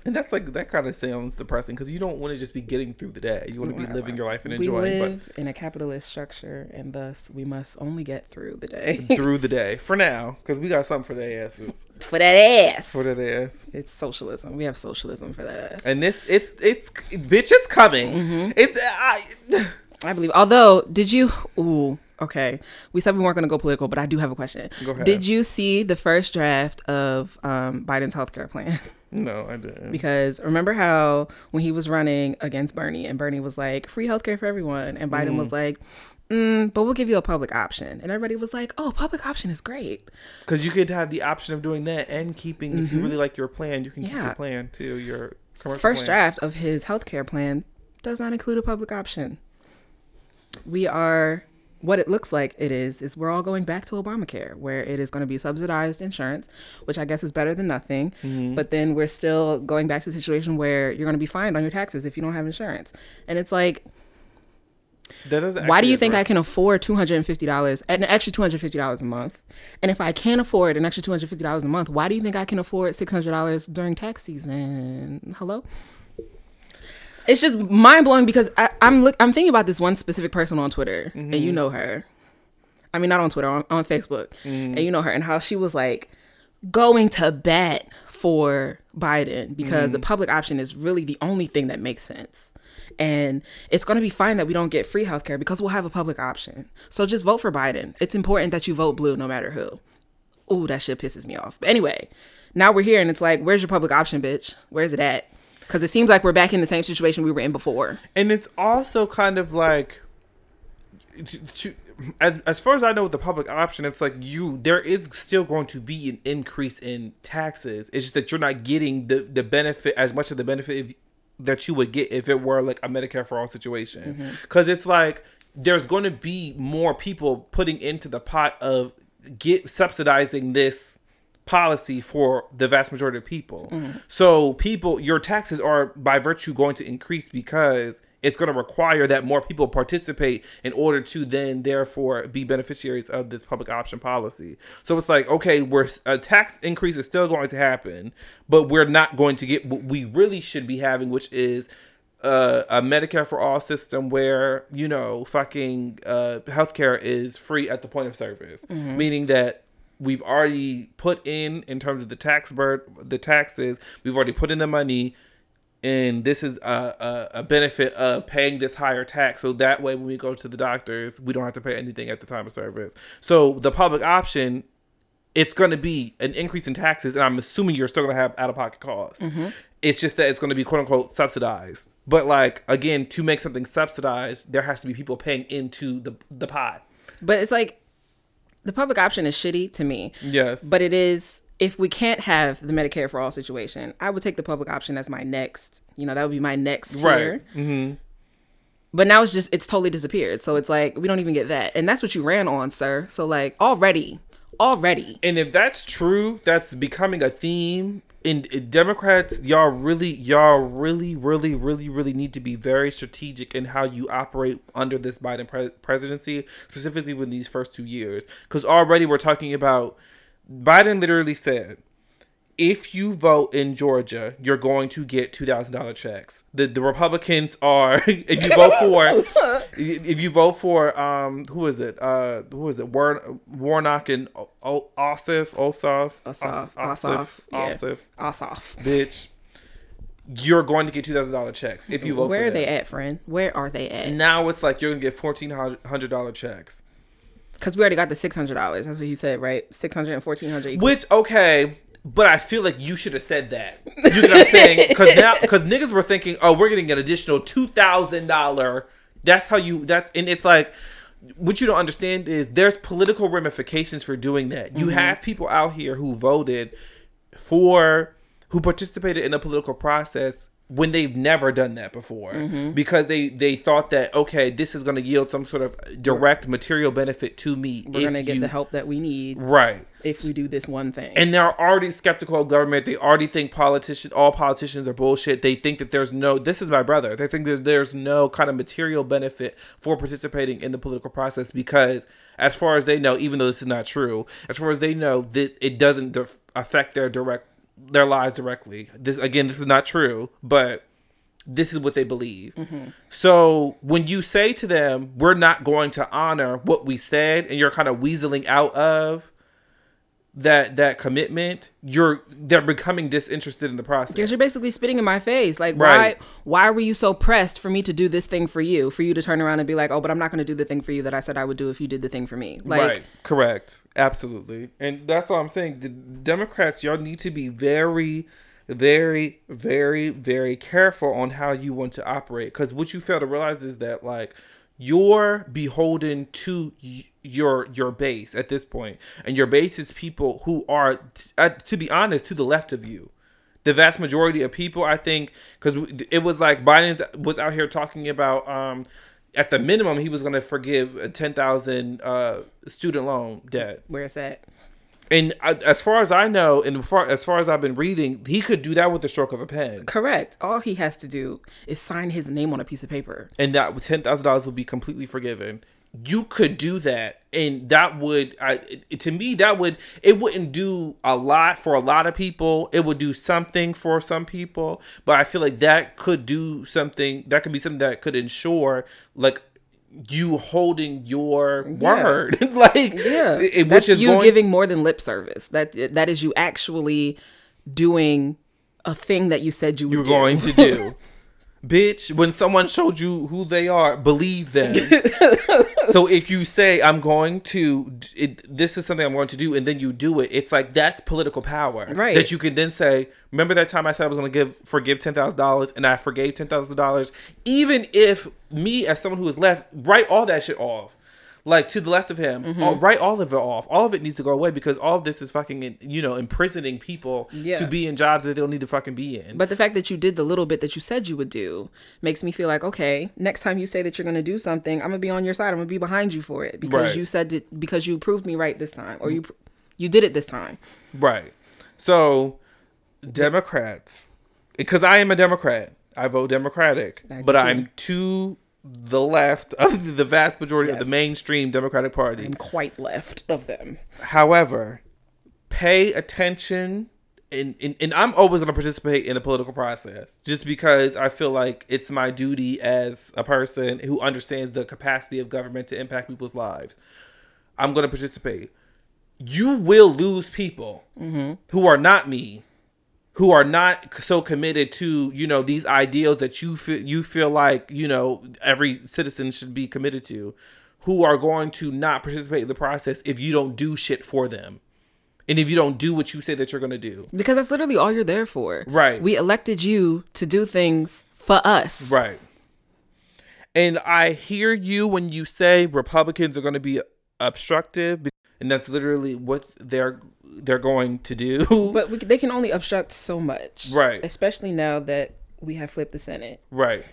and that's like that kind of sounds depressing because you don't want to just be getting through the day you want to be living your life and enjoying. we live in a capitalist structure, and thus we must only get through the day through the day for now because we got something for their asses for that ass. for that ass It's socialism. We have socialism for that ass. and this it it's bitch it's coming Mm-hmm. it's I, I believe. Although, did you? Ooh, okay. We said we weren't going to go political, but I do have a question. Go ahead. Did you see the first draft of um, Biden's healthcare plan? no i didn't Because remember how when he was running against Bernie, and Bernie was like, free healthcare for everyone, and Biden was like, mm, but we'll give you a public option. And everybody was like, oh, public option is great. because you could have the option of doing that and keeping if you really like your plan you can keep Mm-hmm. Your plan too your commercial First plan. draft of his healthcare plan does not include a public option. We are what it looks like it is is we're all going back to Obamacare where it is going to be subsidized insurance, which I guess is better than nothing. Mm-hmm. But then we're still going back to the situation where you're going to be fined on your taxes if you don't have insurance. And it's like why do you think I can afford two hundred and fifty dollars, an extra two hundred fifty dollars a month? And if I can't afford an extra two hundred fifty dollars a month, why do you think I can afford six hundred dollars during tax season? Hello. It's just mind blowing because I, I'm look, I'm thinking about this one specific person on Twitter, and you mm-hmm. know her. I mean, not on Twitter, on, on Facebook, mm-hmm. and you know her, and how she was like going to bat for Biden because the mm-hmm. public option is really the only thing that makes sense. And it's going to be fine that we don't get free healthcare because we'll have a public option. So just vote for Biden. It's important that you vote blue no matter who. Ooh, that shit pisses me off. But anyway, now we're here and it's like, where's your public option, bitch? Where's it at? Because it seems like we're back in the same situation we were in before. and it's also kind of like to, to, as, as far as i know with the public option it's like you there is still going to be an increase in taxes. It's just that you're not getting the the benefit as much of the benefit if, that you would get if it were like a medicare for all situation. Mm-hmm. Because it's like there's going to be more people putting into the pot of get subsidizing this policy for the vast majority of people. So people your taxes are by virtue going to increase because it's going to require that more people participate in order to then therefore be beneficiaries of this public option policy. So it's like, okay, we're a tax increase is still going to happen, but we're not going to get what we really should be having, which is uh, a Medicare for all system where you know fucking uh, healthcare is free at the point of service, meaning that we've already put in in terms of the tax bird the taxes we've already put in the money and this is a, a, a benefit of paying this higher tax. So that way when we go to the doctors we don't have to pay anything at the time of service. So the public option it's going to be an increase in taxes and i'm assuming you're still going to have out-of-pocket costs. Mm-hmm. It's just that it's going to be quote unquote subsidized. But like again to make something subsidized there has to be people paying into the the pot. But it's like the public option is shitty to me. yes But it is if we can't have the Medicare for all situation, I would take the public option as my next. You know, that would be my next tier. right mm-hmm. But now it's just it's totally disappeared. So it's like we don't even get that, and that's what you ran on, sir. So like already, already. And if that's true, that's becoming a theme. And and Democrats, y'all really, y'all really, really, really, really need to be very strategic in how you operate under this Biden pre- presidency, specifically with these first two years. Because already we're talking about Biden literally said, if you vote in Georgia, you're going to get two thousand dollar checks. The the Republicans are if you vote for if you vote for um who is it uh who is it War, Warnock and o- o- Ossoff Ossoff Ossoff, Os- Ossoff, yeah. Ossoff Off off. bitch you're going to get two thousand dollar checks if you vote Where for are they at, friend? Where are they at? now it's like you're gonna get fourteen hundred dollar checks Because we already got the six hundred dollars. That's what he said, right? Six hundred and fourteen hundred. Which okay, but I feel like you should have said that. You know what I'm saying? Because now, because niggas were thinking, oh, we're getting an additional two thousand dollar. That's how you. That's and it's like. What you don't understand is there's political ramifications for doing that. You mm-hmm. have people out here who voted for, who participated in the political process when they've never done that before mm-hmm. because they they thought that okay this is going to yield some sort of direct material benefit to me we're gonna get you- the help that we need right if we do this one thing. and they're already skeptical of government. They already think politicians, all politicians are bullshit. They think that there's no. This is my brother. They think that there's no kind of material benefit for participating in the political process because, as far as they know, even though this is not true, as far as they know, that it doesn't def- affect their direct their lives directly. This again, this is not true, but this is what they believe. Mm-hmm. So when you say to them, "We're not going to honor what we said," and you're kind of weaseling out of that that commitment, you're they're becoming disinterested in the process. Because you're basically spitting in my face. Like, Right. why why were you so pressed for me to do this thing for you? For you to turn around and be like, oh, but I'm not going to do the thing for you that I said I would do if you did the thing for me. Like, right. Correct. Absolutely. And that's what I'm saying. The Democrats, y'all need to be very, very, very, very careful on how you want to operate. Because what you fail to realize is that like you're beholden to your your base at this point, and your base is people who are, t- uh, to be honest, to the left of you. The vast majority of people, I think, because it was like Biden was out here talking about um, at the minimum he was going to forgive a 10,000 uh, student loan debt. where's that. And as far as I know, and far, as far as I've been reading, he could do that with the stroke of a pen. Correct. All he has to do is sign his name on a piece of paper. And that $10,000 will be completely forgiven. You could do that. And that would, I, to me, that would, it wouldn't do a lot for a lot of people. It would do something for some people. But I feel like that could do something, that could be something that could ensure, like, you holding your Yeah. word, like Yeah, it- that's which is you going, giving more than lip service. That that is you actually doing a thing that you said you would you're do. going to do. Bitch, when someone showed you who they are, believe them. so if you say I'm going to it, this is something I'm going to do and then you do it, it's like that's political power. Right. That you can then say, remember that time I said I was going to give forgive $10,000 and I forgave $10,000 even if me as someone who is left write all that shit off. Like to the left of him, Mm-hmm. all, write all of it off. All of it needs to go away because all of this is fucking, you know, imprisoning people Yeah. to be in jobs that they don't need to fucking be in. But the fact that you did the little bit that you said you would do makes me feel like, okay, next time you say that you're going to do something, I'm going to be on your side. I'm going to be behind you for it because Right. you said it because you proved me right this time or you you did it this time. Right. So, Democrats, because I am a Democrat, I vote Democratic, I but too. I'm to the left of the vast majority of the mainstream Democratic Party. I'm quite left of them. However, pay attention. And, and, and I'm always going to participate in the political process just because I feel like it's my duty as a person who understands the capacity of government to impact people's lives. I'm going to participate. You will lose people mm-hmm. who are not me, who are not so committed to you know these ideals that you feel you feel like you know every citizen should be committed to, who are going to not participate in the process if you don't do shit for them, and if you don't do what you say that you're going to do. Because that's literally all you're there for. Right. We elected you to do things for us. Right. And I hear you when you say Republicans are going to be obstructive, and that's literally what they're they're going to do. But we, they can only obstruct so much. Right. Especially now that we have flipped the Senate. right.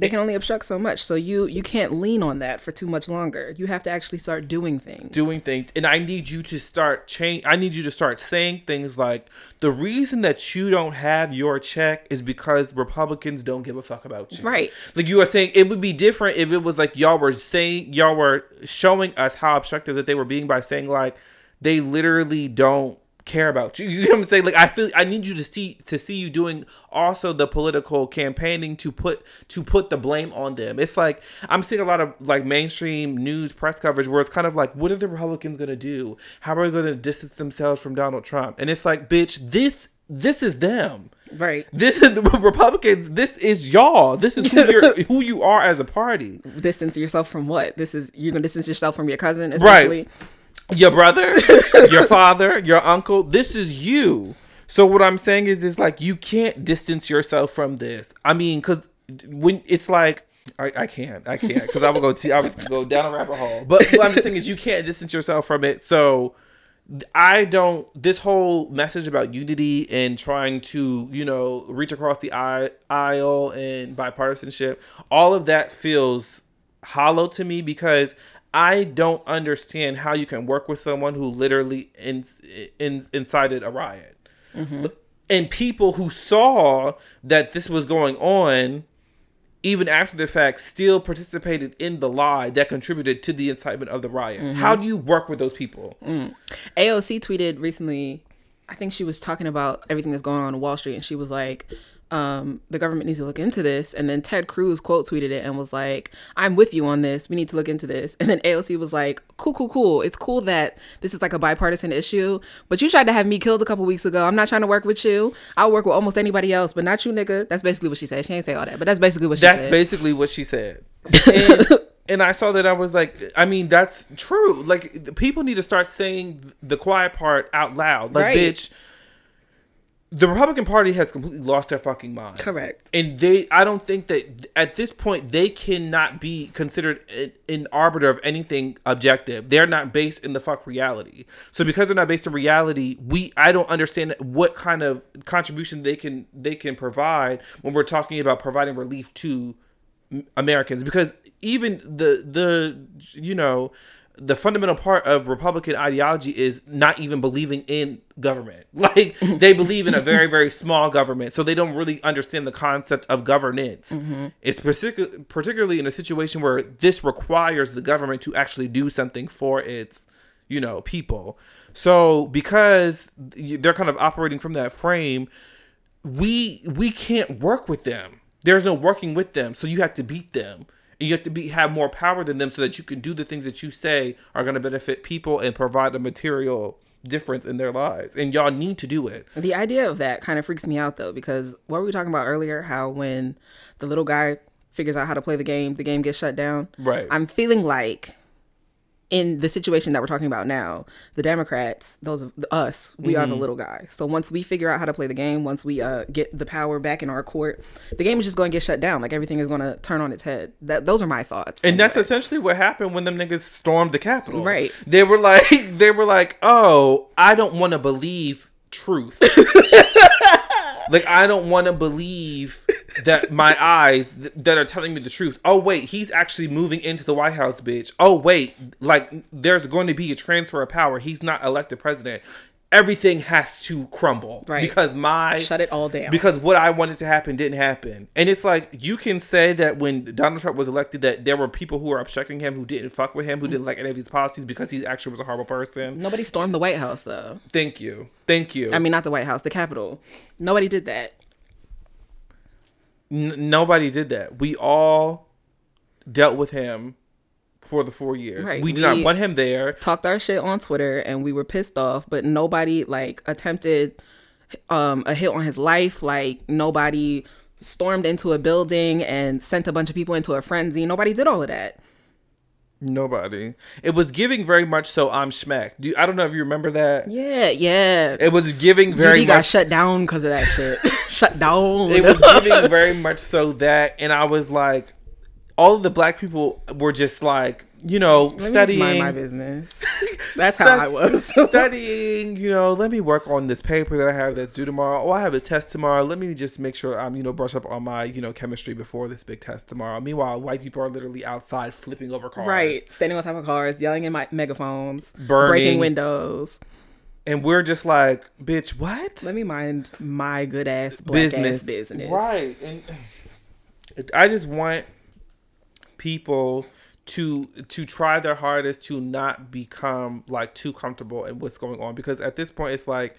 They can only obstruct so much. So you you can't lean on that for too much longer. You have to actually start doing things. doing things and i need you to start change i need you to start saying things like the reason that you don't have your check is because republicans don't give a fuck about you Right. like you are saying it would be different if it was like y'all were saying y'all were showing us how obstructive that they were being by saying like they literally don't care about you you know what i'm saying like i feel i need you to see to see you doing also the political campaigning to put to put the blame on them it's like i'm seeing a lot of like mainstream news press coverage where it's kind of like what are the republicans going to do how are they going to distance themselves from donald trump and it's like bitch this this is them Right. this is the Republicans. This is y'all. This is who you're, who you are as a party. Distance yourself from what? This is you're gonna distance yourself from your cousin, essentially. Your brother, your father, your uncle. This is you. So what I'm saying is, is like you can't distance yourself from this. I mean, because when it's like. I, I can't. I can't because I will go. T- I would go down a rabbit hole. But what I'm just saying is, you can't distance yourself from it. So I don't. This whole message about unity and trying to, you know, reach across the aisle and bipartisanship, all of that feels hollow to me because I don't understand how you can work with someone who literally in, in, incited a riot. Mm-hmm. And people who saw that this was going on, even after the fact, still participated in the lie that contributed to the incitement of the riot. Mm-hmm. How do you work with those people? Mm. AOC tweeted recently, I think she was talking about everything that's going on in Wall Street, and she was like, um, the government needs to look into this. And then Ted Cruz quote tweeted it and was like, I'm with you on this. We need to look into this. And then AOC was like, cool, cool, cool. It's cool that this is like a bipartisan issue, but you tried to have me killed a couple weeks ago. I'm not trying to work with you. I'll work with almost anybody else, but not you, nigga. That's basically what she said. She ain't say all that, but that's basically what she That's said. That's basically what she said. And, and I saw that I was like, I mean, that's true. Like, people need to start saying the quiet part out loud. Like, Right. bitch, the Republican Party has completely lost their fucking mind. Correct. And they, I don't think that at this point they cannot be considered an, an arbiter of anything objective. They're not based in the fuck reality. So because they're not based in reality, we, I don't understand what kind of contribution they can they can provide when we're talking about providing relief to Americans because even the the you know the fundamental part of Republican ideology is not even believing in government. Like they believe in a very very small government, so they don't really understand the concept of governance. Mm-hmm. It's particu- particularly in a situation where this requires the government to actually do something for its you know people. So because they're kind of operating from that frame, we we can't work with them. There's no working with them. So you have to beat them. You have to be have more power than them so that you can do the things that you say are going to benefit people and provide a material difference in their lives. And y'all need to do it. The idea of that kind of freaks me out though, because what were we talking about earlier? How when the little guy figures out how to play the game, the game gets shut down. Right. I'm feeling like in the situation that we're talking about now, the Democrats, those of us, we are the little guys. So once we figure out how to play the game, once we uh, get the power back in our court, the game is just going to get shut down. Like everything is going to turn on its head. That those are my thoughts. And that's essentially what happened when them niggas stormed the Capitol. Right. They were like, they were like, oh, I don't want to believe truth. like, I don't want to believe that my eyes th- that are telling me the truth. Oh wait, he's actually moving into the White House, bitch. Oh wait, like there's going to be a transfer of power. He's not elected president. everything has to crumble Right. because my Shut it all down. because what I wanted to happen didn't happen. And it's like you can say that when Donald Trump was elected that there were people who were obstructing him who didn't fuck with him, who didn't like any of his policies because he actually was a horrible person. Nobody stormed the White House though. Thank you. Thank you. I mean, not the White House, the Capitol. Nobody did that. N- nobody did that. We all dealt with him for the 4 years. Right. We did not want him there. Talked our shit on Twitter, and we were pissed off. But nobody like attempted um, a hit on his life. Like nobody stormed into a building and sent a bunch of people into a frenzy. Nobody did all of that. Nobody. It was giving very much so I'm Schmack. Do I don't know if you remember that. Yeah, yeah. It was giving very UD got much shut down because of that shit. shut down. it was giving very much so that and i was like all of the black people were just like you know Let studying mind my business. That's how I was. studying you know let me work on this paper that i have that's due tomorrow oh i have a test tomorrow let me just make sure i'm you know brush up on my you know chemistry before this big test tomorrow meanwhile white people are literally outside flipping over cars Right, standing on top of cars, yelling in my megaphones, Burning. breaking windows. and we're just like bitch what Let me mind my good ass business. ass business. Right. And I just want people to to try their hardest to not become like too comfortable in what's going on because at this point it's like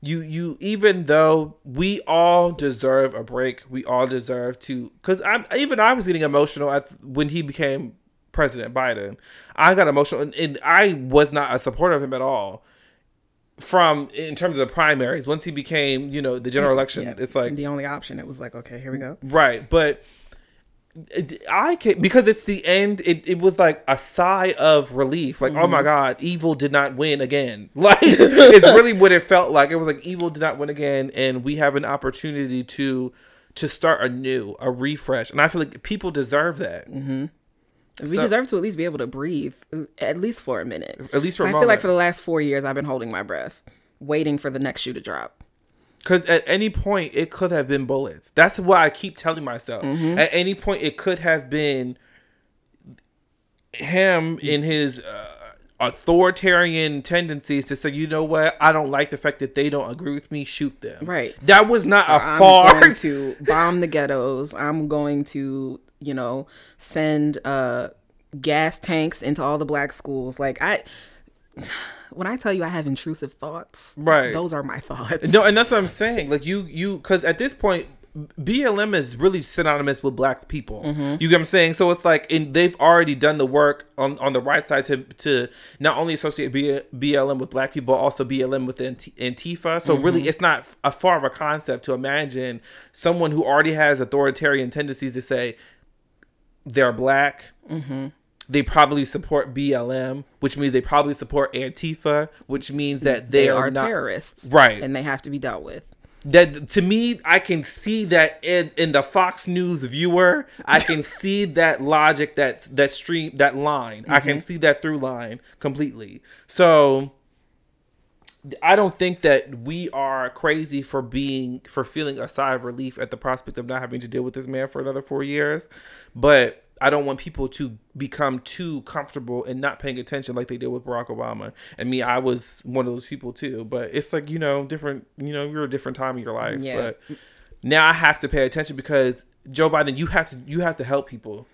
you you even though we all deserve a break we all deserve to because i'm even i was getting emotional at when he became president biden i got emotional and, and i was not a supporter of him at all from in terms of the primaries once he became you know the general mm-hmm. election Yeah, it's like the only option. It was like, okay, here we go. right but I can because it's the end. It, it was like a sigh of relief. Like, oh my mm-hmm. god, evil did not win again. Like, it's really what it felt like. It was like evil did not win again, and we have an opportunity to to start anew, a refresh. And I feel like people deserve that. Mm-hmm. We So- deserve to at least be able to breathe, at least for a minute. At least for a I feel like for the last four years, I've been holding my breath, waiting for the next shoe to drop. Because at any point it could have been bullets. That's what I keep telling myself. At any point it could have been him in his uh, authoritarian tendencies to say, you know what, I don't like the fact that they don't agree with me. Shoot them. Right. That was not a I'm far. going to bomb the ghettos. I'm going to, you know, send uh gas tanks into all the black schools. Like I when I tell you I have intrusive thoughts, Right. Those are my thoughts. No, and that's what I'm saying. Like you, you, because at this point, BLM is really synonymous with black people. Mm-hmm. You get what I'm saying? So it's like, and they've already done the work on on the right side to to not only associate B, BLM with black people, but also BLM with Antifa. So mm-hmm. really, it's not a far of a concept to imagine someone who already has authoritarian tendencies to say they're black. Mm-hmm. They probably support BLM, which means they probably support Antifa, which means that they, they are, are not terrorists. Right. And they have to be dealt with. that to me i can see that in, in the fox news viewer i can see that logic that that stream that line i can mm-hmm. see that through line completely so i don't think that we are crazy for being for feeling a sigh of relief at the prospect of not having to deal with this man for another four years but I don't want people to become too comfortable and not paying attention like they did with Barack Obama. And me, I was one of those people too. But it's like, you know, different, you know, you're a different time in your life. Yeah. But now I have to pay attention because Joe Biden, you have to you have to help people.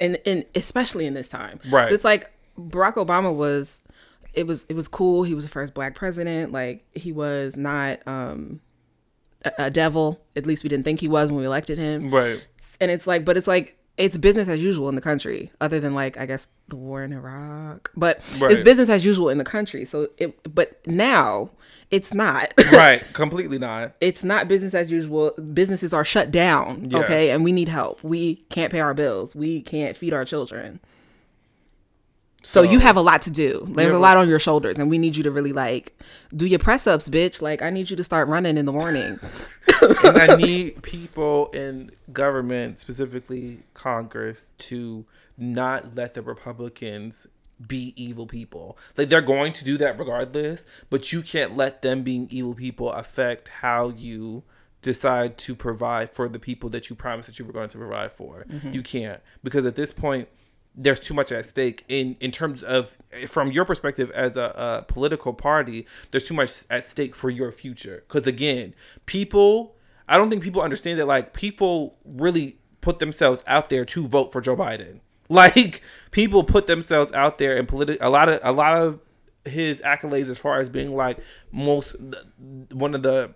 and and especially in this time Right. it's like barack obama was it was it was cool he was the first black president like he was not um a, a devil at least we didn't think he was when we elected him Right. and it's like but it's like it's business as usual in the country other than like i guess the war in iraq but it's business as usual in the country so it but now it's not right. Completely not. it's not business as usual. Businesses are shut down. Yeah. Okay. And we need help. We can't pay our bills. We can't feed our children. So, you have a lot to do. There's a lot on your shoulders, and we need you to really like do your press ups, bitch. Like I need you to start running in the morning. and I need people in government, specifically Congress, to not let the Republicans be evil people. Like they're going to do that regardless, but you can't let them being evil people affect how you decide to provide for the people that you promised that you were going to provide for. Mm-hmm. You can't because at this point there's too much at stake in in terms of from your perspective as a, a political party. There's too much at stake for your future because again, people. I don't think people understand that like people really put themselves out there to vote for Joe Biden. Like people put themselves out there and politi- a lot of a lot of his accolades as far as being like most one of the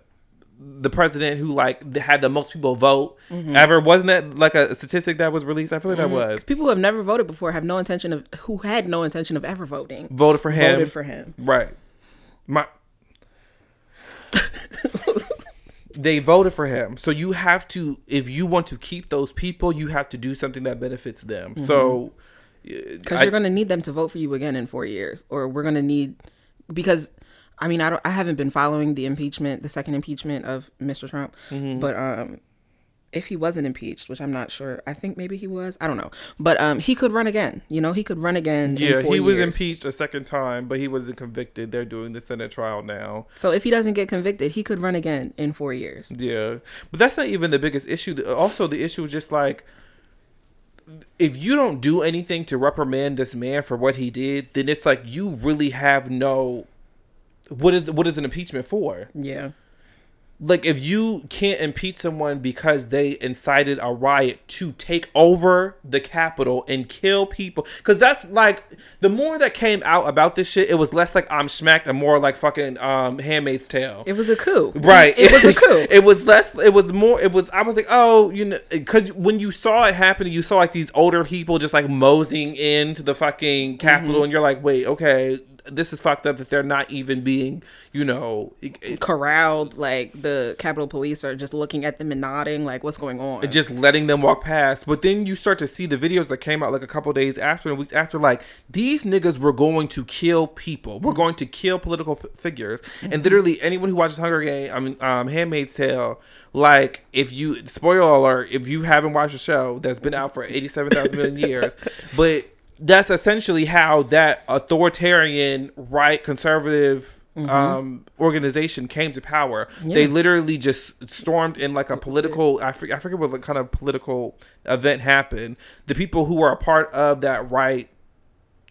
the president who like had the most people vote Mm-hmm. ever. Wasn't that like a statistic that was released? I feel like that was. People who have never voted before have no intention of who had no intention of ever voting. voted for him. Voted for him. right. My they voted for him. So you have to if you want to keep those people you have to do something that benefits them. So because you're going to need them to vote for you again in four years, or we're going to need because I mean I don't I haven't been following the impeachment, the second impeachment of Mr. Trump, Mm-hmm. but um if he wasn't impeached, which I'm not sure, I think maybe he was, I don't know, but um he could run again. You know, he could run again. in yeah he was years. impeached a second time but he wasn't convicted they're doing the senate trial now So if he doesn't get convicted, he could run again in four years. Yeah, but that's not even the biggest issue. Also, the issue is just like if you don't do anything to reprimand this man for what he did, then it's like you really have no. What is what is an impeachment for? Yeah. Like if you can't impeach someone because they incited a riot to take over the Capitol and kill people, because that's like the more that came out about this shit, it was less like I'm smacked and more like fucking um Handmaid's Tale. It was a coup. Right. It was a coup. it was less. It was more. It was. I was like, oh, you know, because when you saw it happen, you saw like these older people just like moseying into the fucking Capitol, Mm-hmm. and you're like, wait, okay, this is fucked up that they're not even being, you know, it- corralled like the capitol police are just looking at them and nodding like what's going on just letting them walk past. But then you start to see the videos that came out like a couple days after and weeks after, like these niggas were going to kill people. We're going to kill political p- figures. And literally anyone who watches Hunger Game, I mean, um, Handmaid's Tale, like if you spoiler alert, if you haven't watched the show that's been out for eighty-seven thousand million years, but that's essentially how that authoritarian right conservative mm-hmm. um organization came to power. They literally just stormed in like a political I, for, I forget what kind of political event happened. The people who were a part of that right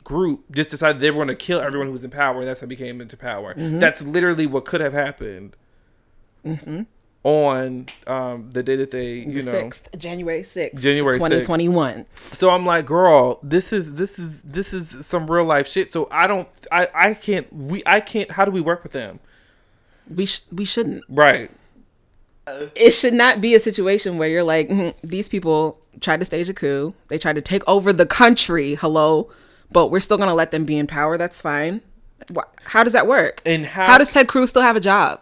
group just decided they were going to kill everyone who was in power and that's how they came into power. Mm-hmm. That's literally what could have happened mm-hmm. On um the day that they you the know 6th january 6th January 6th. 2021 so i'm like girl this is this is this is some real life shit. So i don't i i can't we i can't how do we work with them? We sh- we shouldn't. Right. It should not be a situation where you're like "Mhm, these people tried to stage a coup. They tried to take over the country. Hello? But we're still going to let them be in power. That's fine. How does that work? And how- how does ted cruz still have a job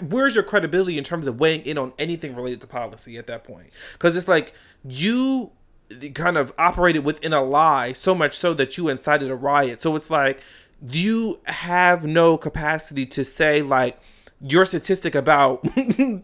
where's your credibility in terms of weighing in on anything related to policy at that point? Because it's like you kind of operated within a lie so much so that you incited a riot. So it's like you have no capacity to say like your statistic about the,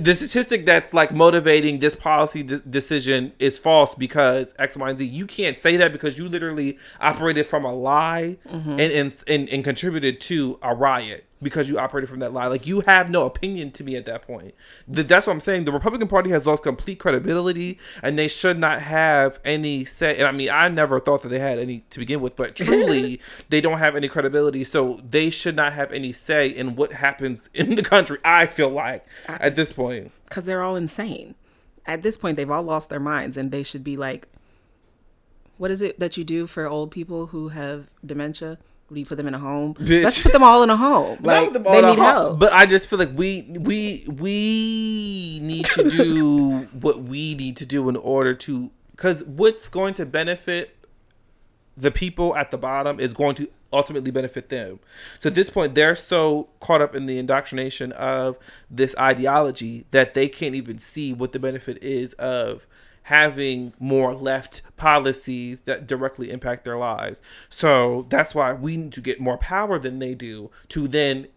the statistic that's like motivating this policy de- decision is false because X, Y, and Z. You can't say that because you literally operated from a lie mm-hmm. and, and and and contributed to a riot because you operated from that lie. Like you have no opinion to me at that point. Th- that's what I'm saying. The Republican Party has lost complete credibility, and they should not have any say. And I mean, I never thought that they had any to begin with, but truly, they don't have any credibility. So they should not have any say in what happens in the country. I feel like at this point. because they're all insane. At this point, they've all lost their minds, and they should be like, "What is it that you do for old people who have dementia? You put them in a home? Bitch. Let's put them all in a home. Like the they need help. But I just feel like we we we need to do what we need to do in order to because what's going to benefit the people at the bottom is going to ultimately benefit them. So at this point, they're so caught up in the indoctrination of this ideology that they can't even see what the benefit is of having more left policies that directly impact their lives. So that's why we need to get more power than they do to then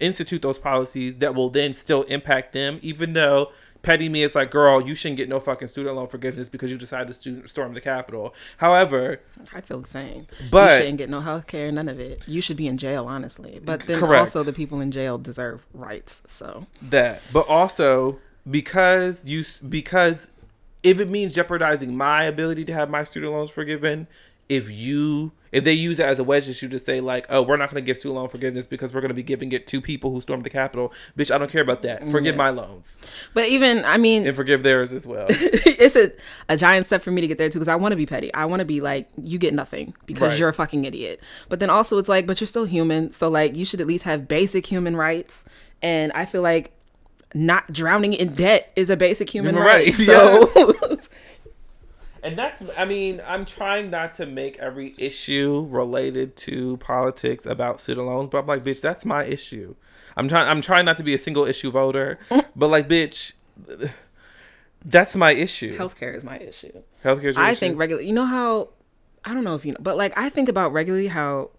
institute those policies that will then still impact them, even though petty me is like, girl, you shouldn't get no fucking student loan forgiveness because you decided to storm the Capitol. However, I feel the same. But- you shouldn't get no health care, none of it. You should be in jail, honestly. But then Correct. also, the people in jail deserve rights. So that, but also because you because if it means jeopardizing my ability to have my student loans forgiven, if you if they use that as a wedge issue to say like, oh, we're not going to give student loan forgiveness because we're going to be giving it to people who stormed the Capitol, bitch, I don't care about that. Forgive Yeah. my loans But even I mean, and forgive theirs as well. it's a, a giant step for me to get there too because I want to be petty. I want to be like, you get nothing because Right. you're a fucking idiot. But then also it's like, but you're still human. So like you should at least have basic human rights. And I feel like not drowning in debt is a basic human right. right, So And that's, I mean, I'm trying not to make every issue related to politics about student loans, but I'm like, bitch, that's my issue. I'm trying, I'm trying not to be a single issue voter, but like, bitch, that's my issue. healthcare is my issue. Healthcare. is I issue? think regularly. You know how I don't know if you know, but like I think about regularly how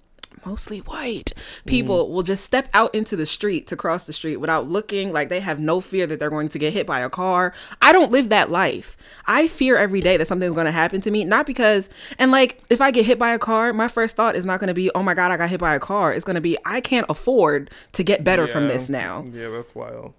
mostly white people mm. will just step out into the street to cross the street without looking like they have no fear that they're going to get hit by a car. I don't live that life. I fear every day that something's going to happen to me, not because and like if I get hit by a car, my first thought is not going to be, "Oh my god, I got hit by a car." It's going to be, "I can't afford to get better from this now." Yeah, that's wild.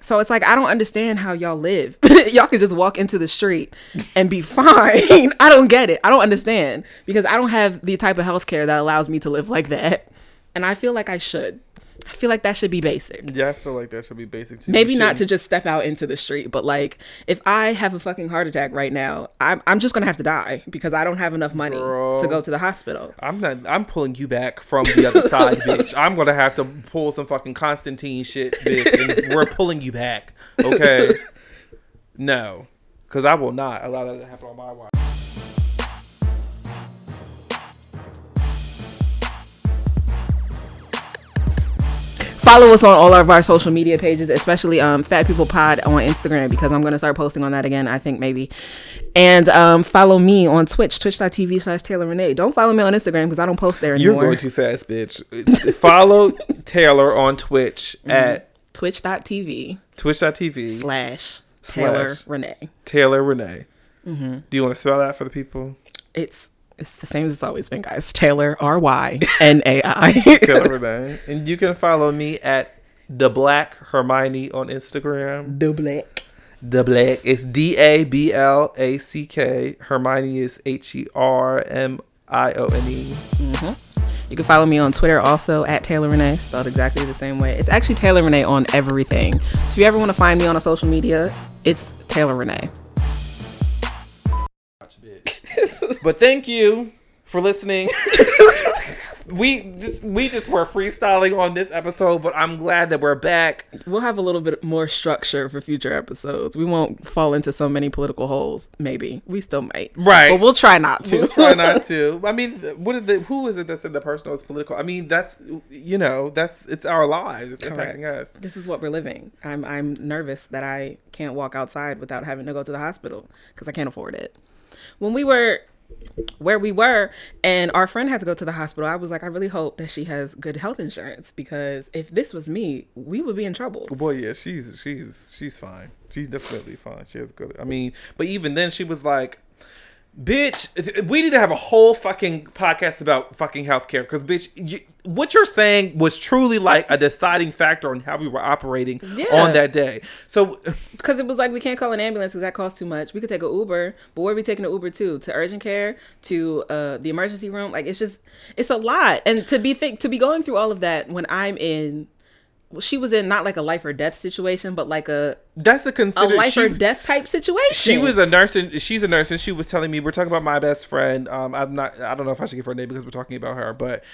So it's like I don't understand how y'all live. y'all can just walk into the street and be fine. I don't get it. I don't understand because I don't have the type of healthcare that allows me to live like that. And I feel like I should. I feel like that should be basic. Yeah, I feel like that should be basic too. Maybe not to just step out into the street, but like if I have a fucking heart attack right now, I'm, I'm just gonna have to die because I don't have enough money Girl. to go to the hospital. I'm not. I'm pulling you back from the other side, bitch. I'm gonna have to pull some fucking Constantine shit, bitch, and we're pulling you back. Okay? No, because I will not allow that to happen on my watch. Follow us on all of our social media pages, especially um, Fat People Pod on Instagram because I'm going to start posting on that again, I think maybe. And um, follow me on Twitch, twitch.tv slash Taylor Renee. Don't follow me on Instagram because I don't post there anymore. You're going too fast, bitch. Follow Taylor on Twitch at Twitch.tv twitch.tv slash Taylor. Renee. Taylor Renee. Do you want to spell that for the people? It's it's the same as it's always been, guys. Taylor R Y N A I. Taylor Renee. And you can follow me at the Black Hermione on Instagram. The black. The Black. It's D A B L A C K. Hermione is H E R M I O N E. Mm-hmm. You can follow me on Twitter also at Taylor Renee, spelled exactly the same way. It's actually Taylor Renee on everything. So if you ever want to find me on a social media, it's Taylor Renee. But thank you for listening. we just, we just were freestyling on this episode, but I'm glad that we're back. We'll have a little bit more structure for future episodes. We won't fall into so many political holes. Maybe we still might, Right. But we'll try not to. We'll try not to. I mean, what did the who is it that said the personal is political? I mean, that's you know, that's it's our lives. It's Correct. impacting us. This is what we're living. I'm I'm nervous that I can't walk outside without having to go to the hospital because I can't afford it. When we were where we were and our friend had to go to the hospital, I was like, I really hope that she has good health insurance because if this was me, we would be in trouble. Boy, yeah, she's she's she's fine. She's definitely fine. She has good. I mean, but even then, she was like, "Bitch, we need to have a whole fucking podcast about fucking healthcare because, bitch, you, what you're saying was truly like a deciding factor on how we were operating Yeah. on that day." So, Because it was like we can't call an ambulance because that costs too much. We could take an Uber, but where are we taking an Uber to? To urgent care, to uh, the emergency room? Like it's just it's a lot. And to be think to be going through all of that when I'm in, she was in not like a life or death situation, but like a that's a a life she, or death type situation. She was a nurse and she's a nurse and she was telling me we're talking about my best friend. Um, I'm not. I don't know if I should give her a name because we're talking about her, but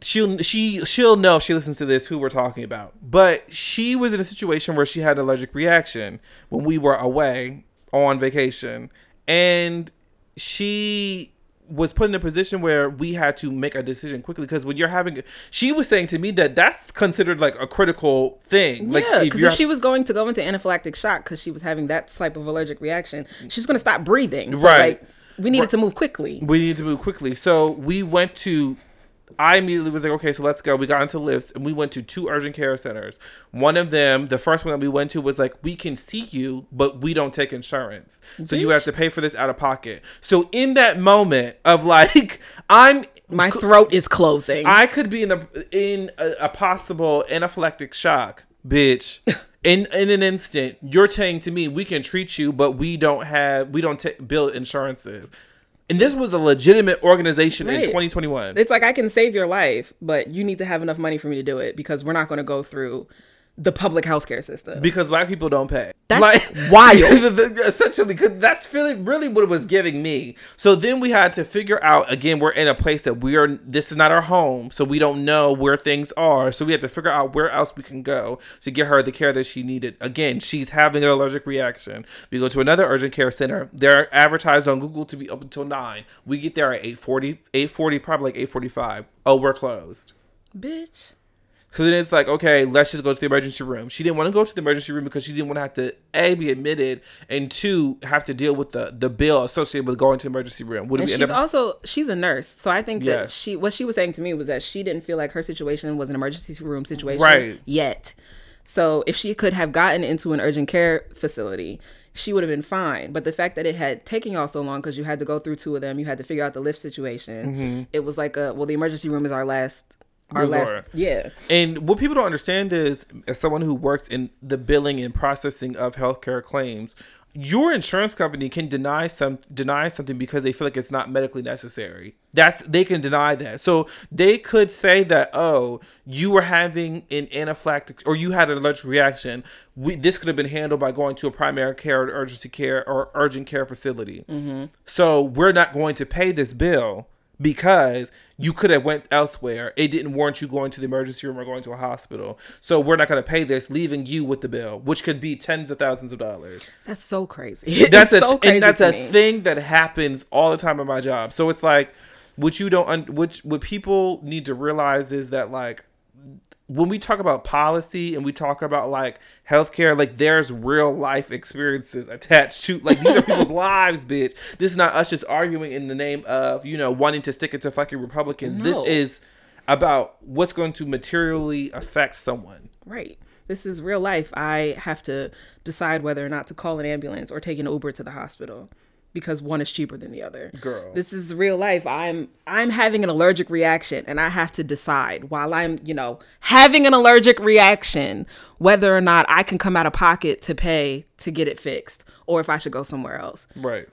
she'll she she'll know if she listens to this who we're talking about. But she was in a situation where she had an allergic reaction when we were away on vacation, and she was put in a position where we had to make a decision quickly because when you're having she was saying to me that that's considered like a critical thing like yeah, because you're- if she was going to go into anaphylactic shock because she was having that type of allergic reaction, she's going to stop breathing. So, Right. Like, we needed to move quickly. we need to move quickly. So we went to. I immediately was like, okay, so let's go. We got into Lyfts and we went to two urgent care centers. One of them, the first one that we went to, was like, we can see you, but we don't take insurance, so you have to pay for this out of pocket. So in that moment of like, I'm My throat is closing. I could be in a in a, a possible anaphylactic shock, bitch. in in an instant, you're saying to me, we can treat you, but we don't have we don't ta bill insurances. And this was a legitimate organization in 2021. It's like I can save your life, but you need to have enough money for me to do it because we're not going to go through the public healthcare system. because black people don't pay. That's wild. essentially, because that's feeling really what it was giving me. So then we had to figure out again. We're in a place that we are. This is not our home, so we don't know where things are. So we had to figure out where else we can go to get her the care that she needed. Again, she's having an allergic reaction. We go to another urgent care center. They're advertised on Google to be open till nine. We get there at 8:40, 8:40, probably like eight forty-five. Oh, we're closed. Bitch. So then it's like, okay, let's just go to the emergency room. She didn't want to go to the emergency room because she didn't want to have to a be admitted and two have to deal with the the bill associated with going to the emergency room. Would And she's up? also she's a nurse, so I think that Yes. she what she was saying to me was that she didn't feel like her situation was an emergency room situation Right. yet. So if she could have gotten into an urgent care facility, she would have been fine. But the fact that it had taken y'all so long because you had to go through two of them, you had to figure out the Lyft situation. Mm-hmm. It was like a well, the emergency room is our last, our last, yeah. And what people don't understand is, as someone who works in the billing and processing of healthcare claims, your insurance company can deny some deny something because they feel like it's not medically necessary. That's they can deny that. So they could say that, oh, you were having an anaphylactic or you had an allergic reaction. We this could have been handled by going to a primary care or urgency care or urgent care facility. Mm-hmm. So we're not going to pay this bill because you could have went elsewhere. It didn't warrant you going to the emergency room or going to a hospital. So we're not going to pay this, leaving you with the bill, which could be tens of thousands of dollars. That's so crazy. That's a so crazy and that's a me. thing that happens all the time in my job. So it's like what you don't un- which what people need to realize is that like when we talk about policy and we talk about like healthcare, like there's real life experiences attached to like these are people's lives, bitch. This is not us just arguing in the name of, you know, wanting to stick it to fucking Republicans. No. This is about what's going to materially affect someone. Right. This is real life. I have to decide whether or not to call an ambulance or take an Uber to the hospital because one is cheaper than the other. Girl. This is real life. I'm I'm having an allergic reaction and I have to decide while I'm, you know, having an allergic reaction whether or not I can come out of pocket to pay to get it fixed or if I should go somewhere else. Right.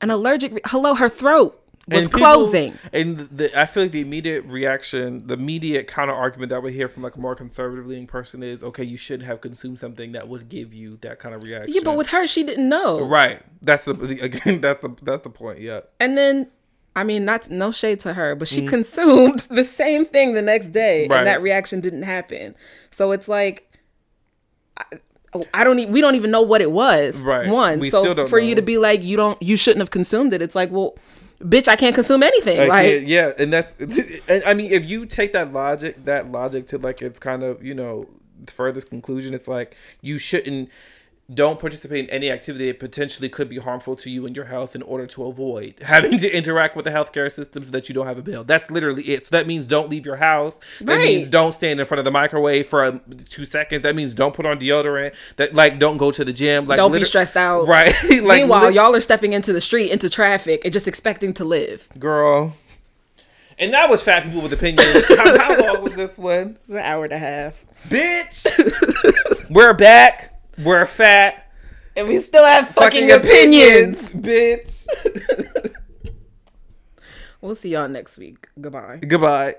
An allergic re- hello her throat was And people- closing. and the, I feel like the immediate reaction, the immediate counter argument that we hear from like a more conservative leaning person is, okay, you shouldn't have consumed something that would give you that kind of reaction. Yeah, but with her she didn't know. right, that's the, the again, that's the that's the point. Yeah, And then, I mean, not no shade to her, but she consumed the same thing the next day, Mm. Right. and that reaction didn't happen. So it's like, I, I don't. E- we don't even know what it was. Right. One. We so for you to be like, you don't, you shouldn't have consumed it. It's like, well, bitch, I can't consume anything. Like, like, yeah, yeah, and that's and I mean, if you take that logic, that logic to like its kind of you know furthest conclusion, it's like you shouldn't don't participate in any activity that potentially could be harmful to you and your health in order to avoid having to interact with the healthcare system so that you don't have a bill. That's literally it. So that means don't leave your house. That Right. means don't stand in front of the microwave for um, two seconds. That means don't put on deodorant. That like don't go to the gym. Like don't be stressed out. Right. like Meanwhile, lit- y'all are stepping into the street, into traffic, and just expecting to live. girl. And that was fat people with opinions. how, how long was this one? It's an hour and a half, Bitch. We're back. We're fat. and we still have fucking, opinions. bitch. We'll see y'all next week. Goodbye. Goodbye.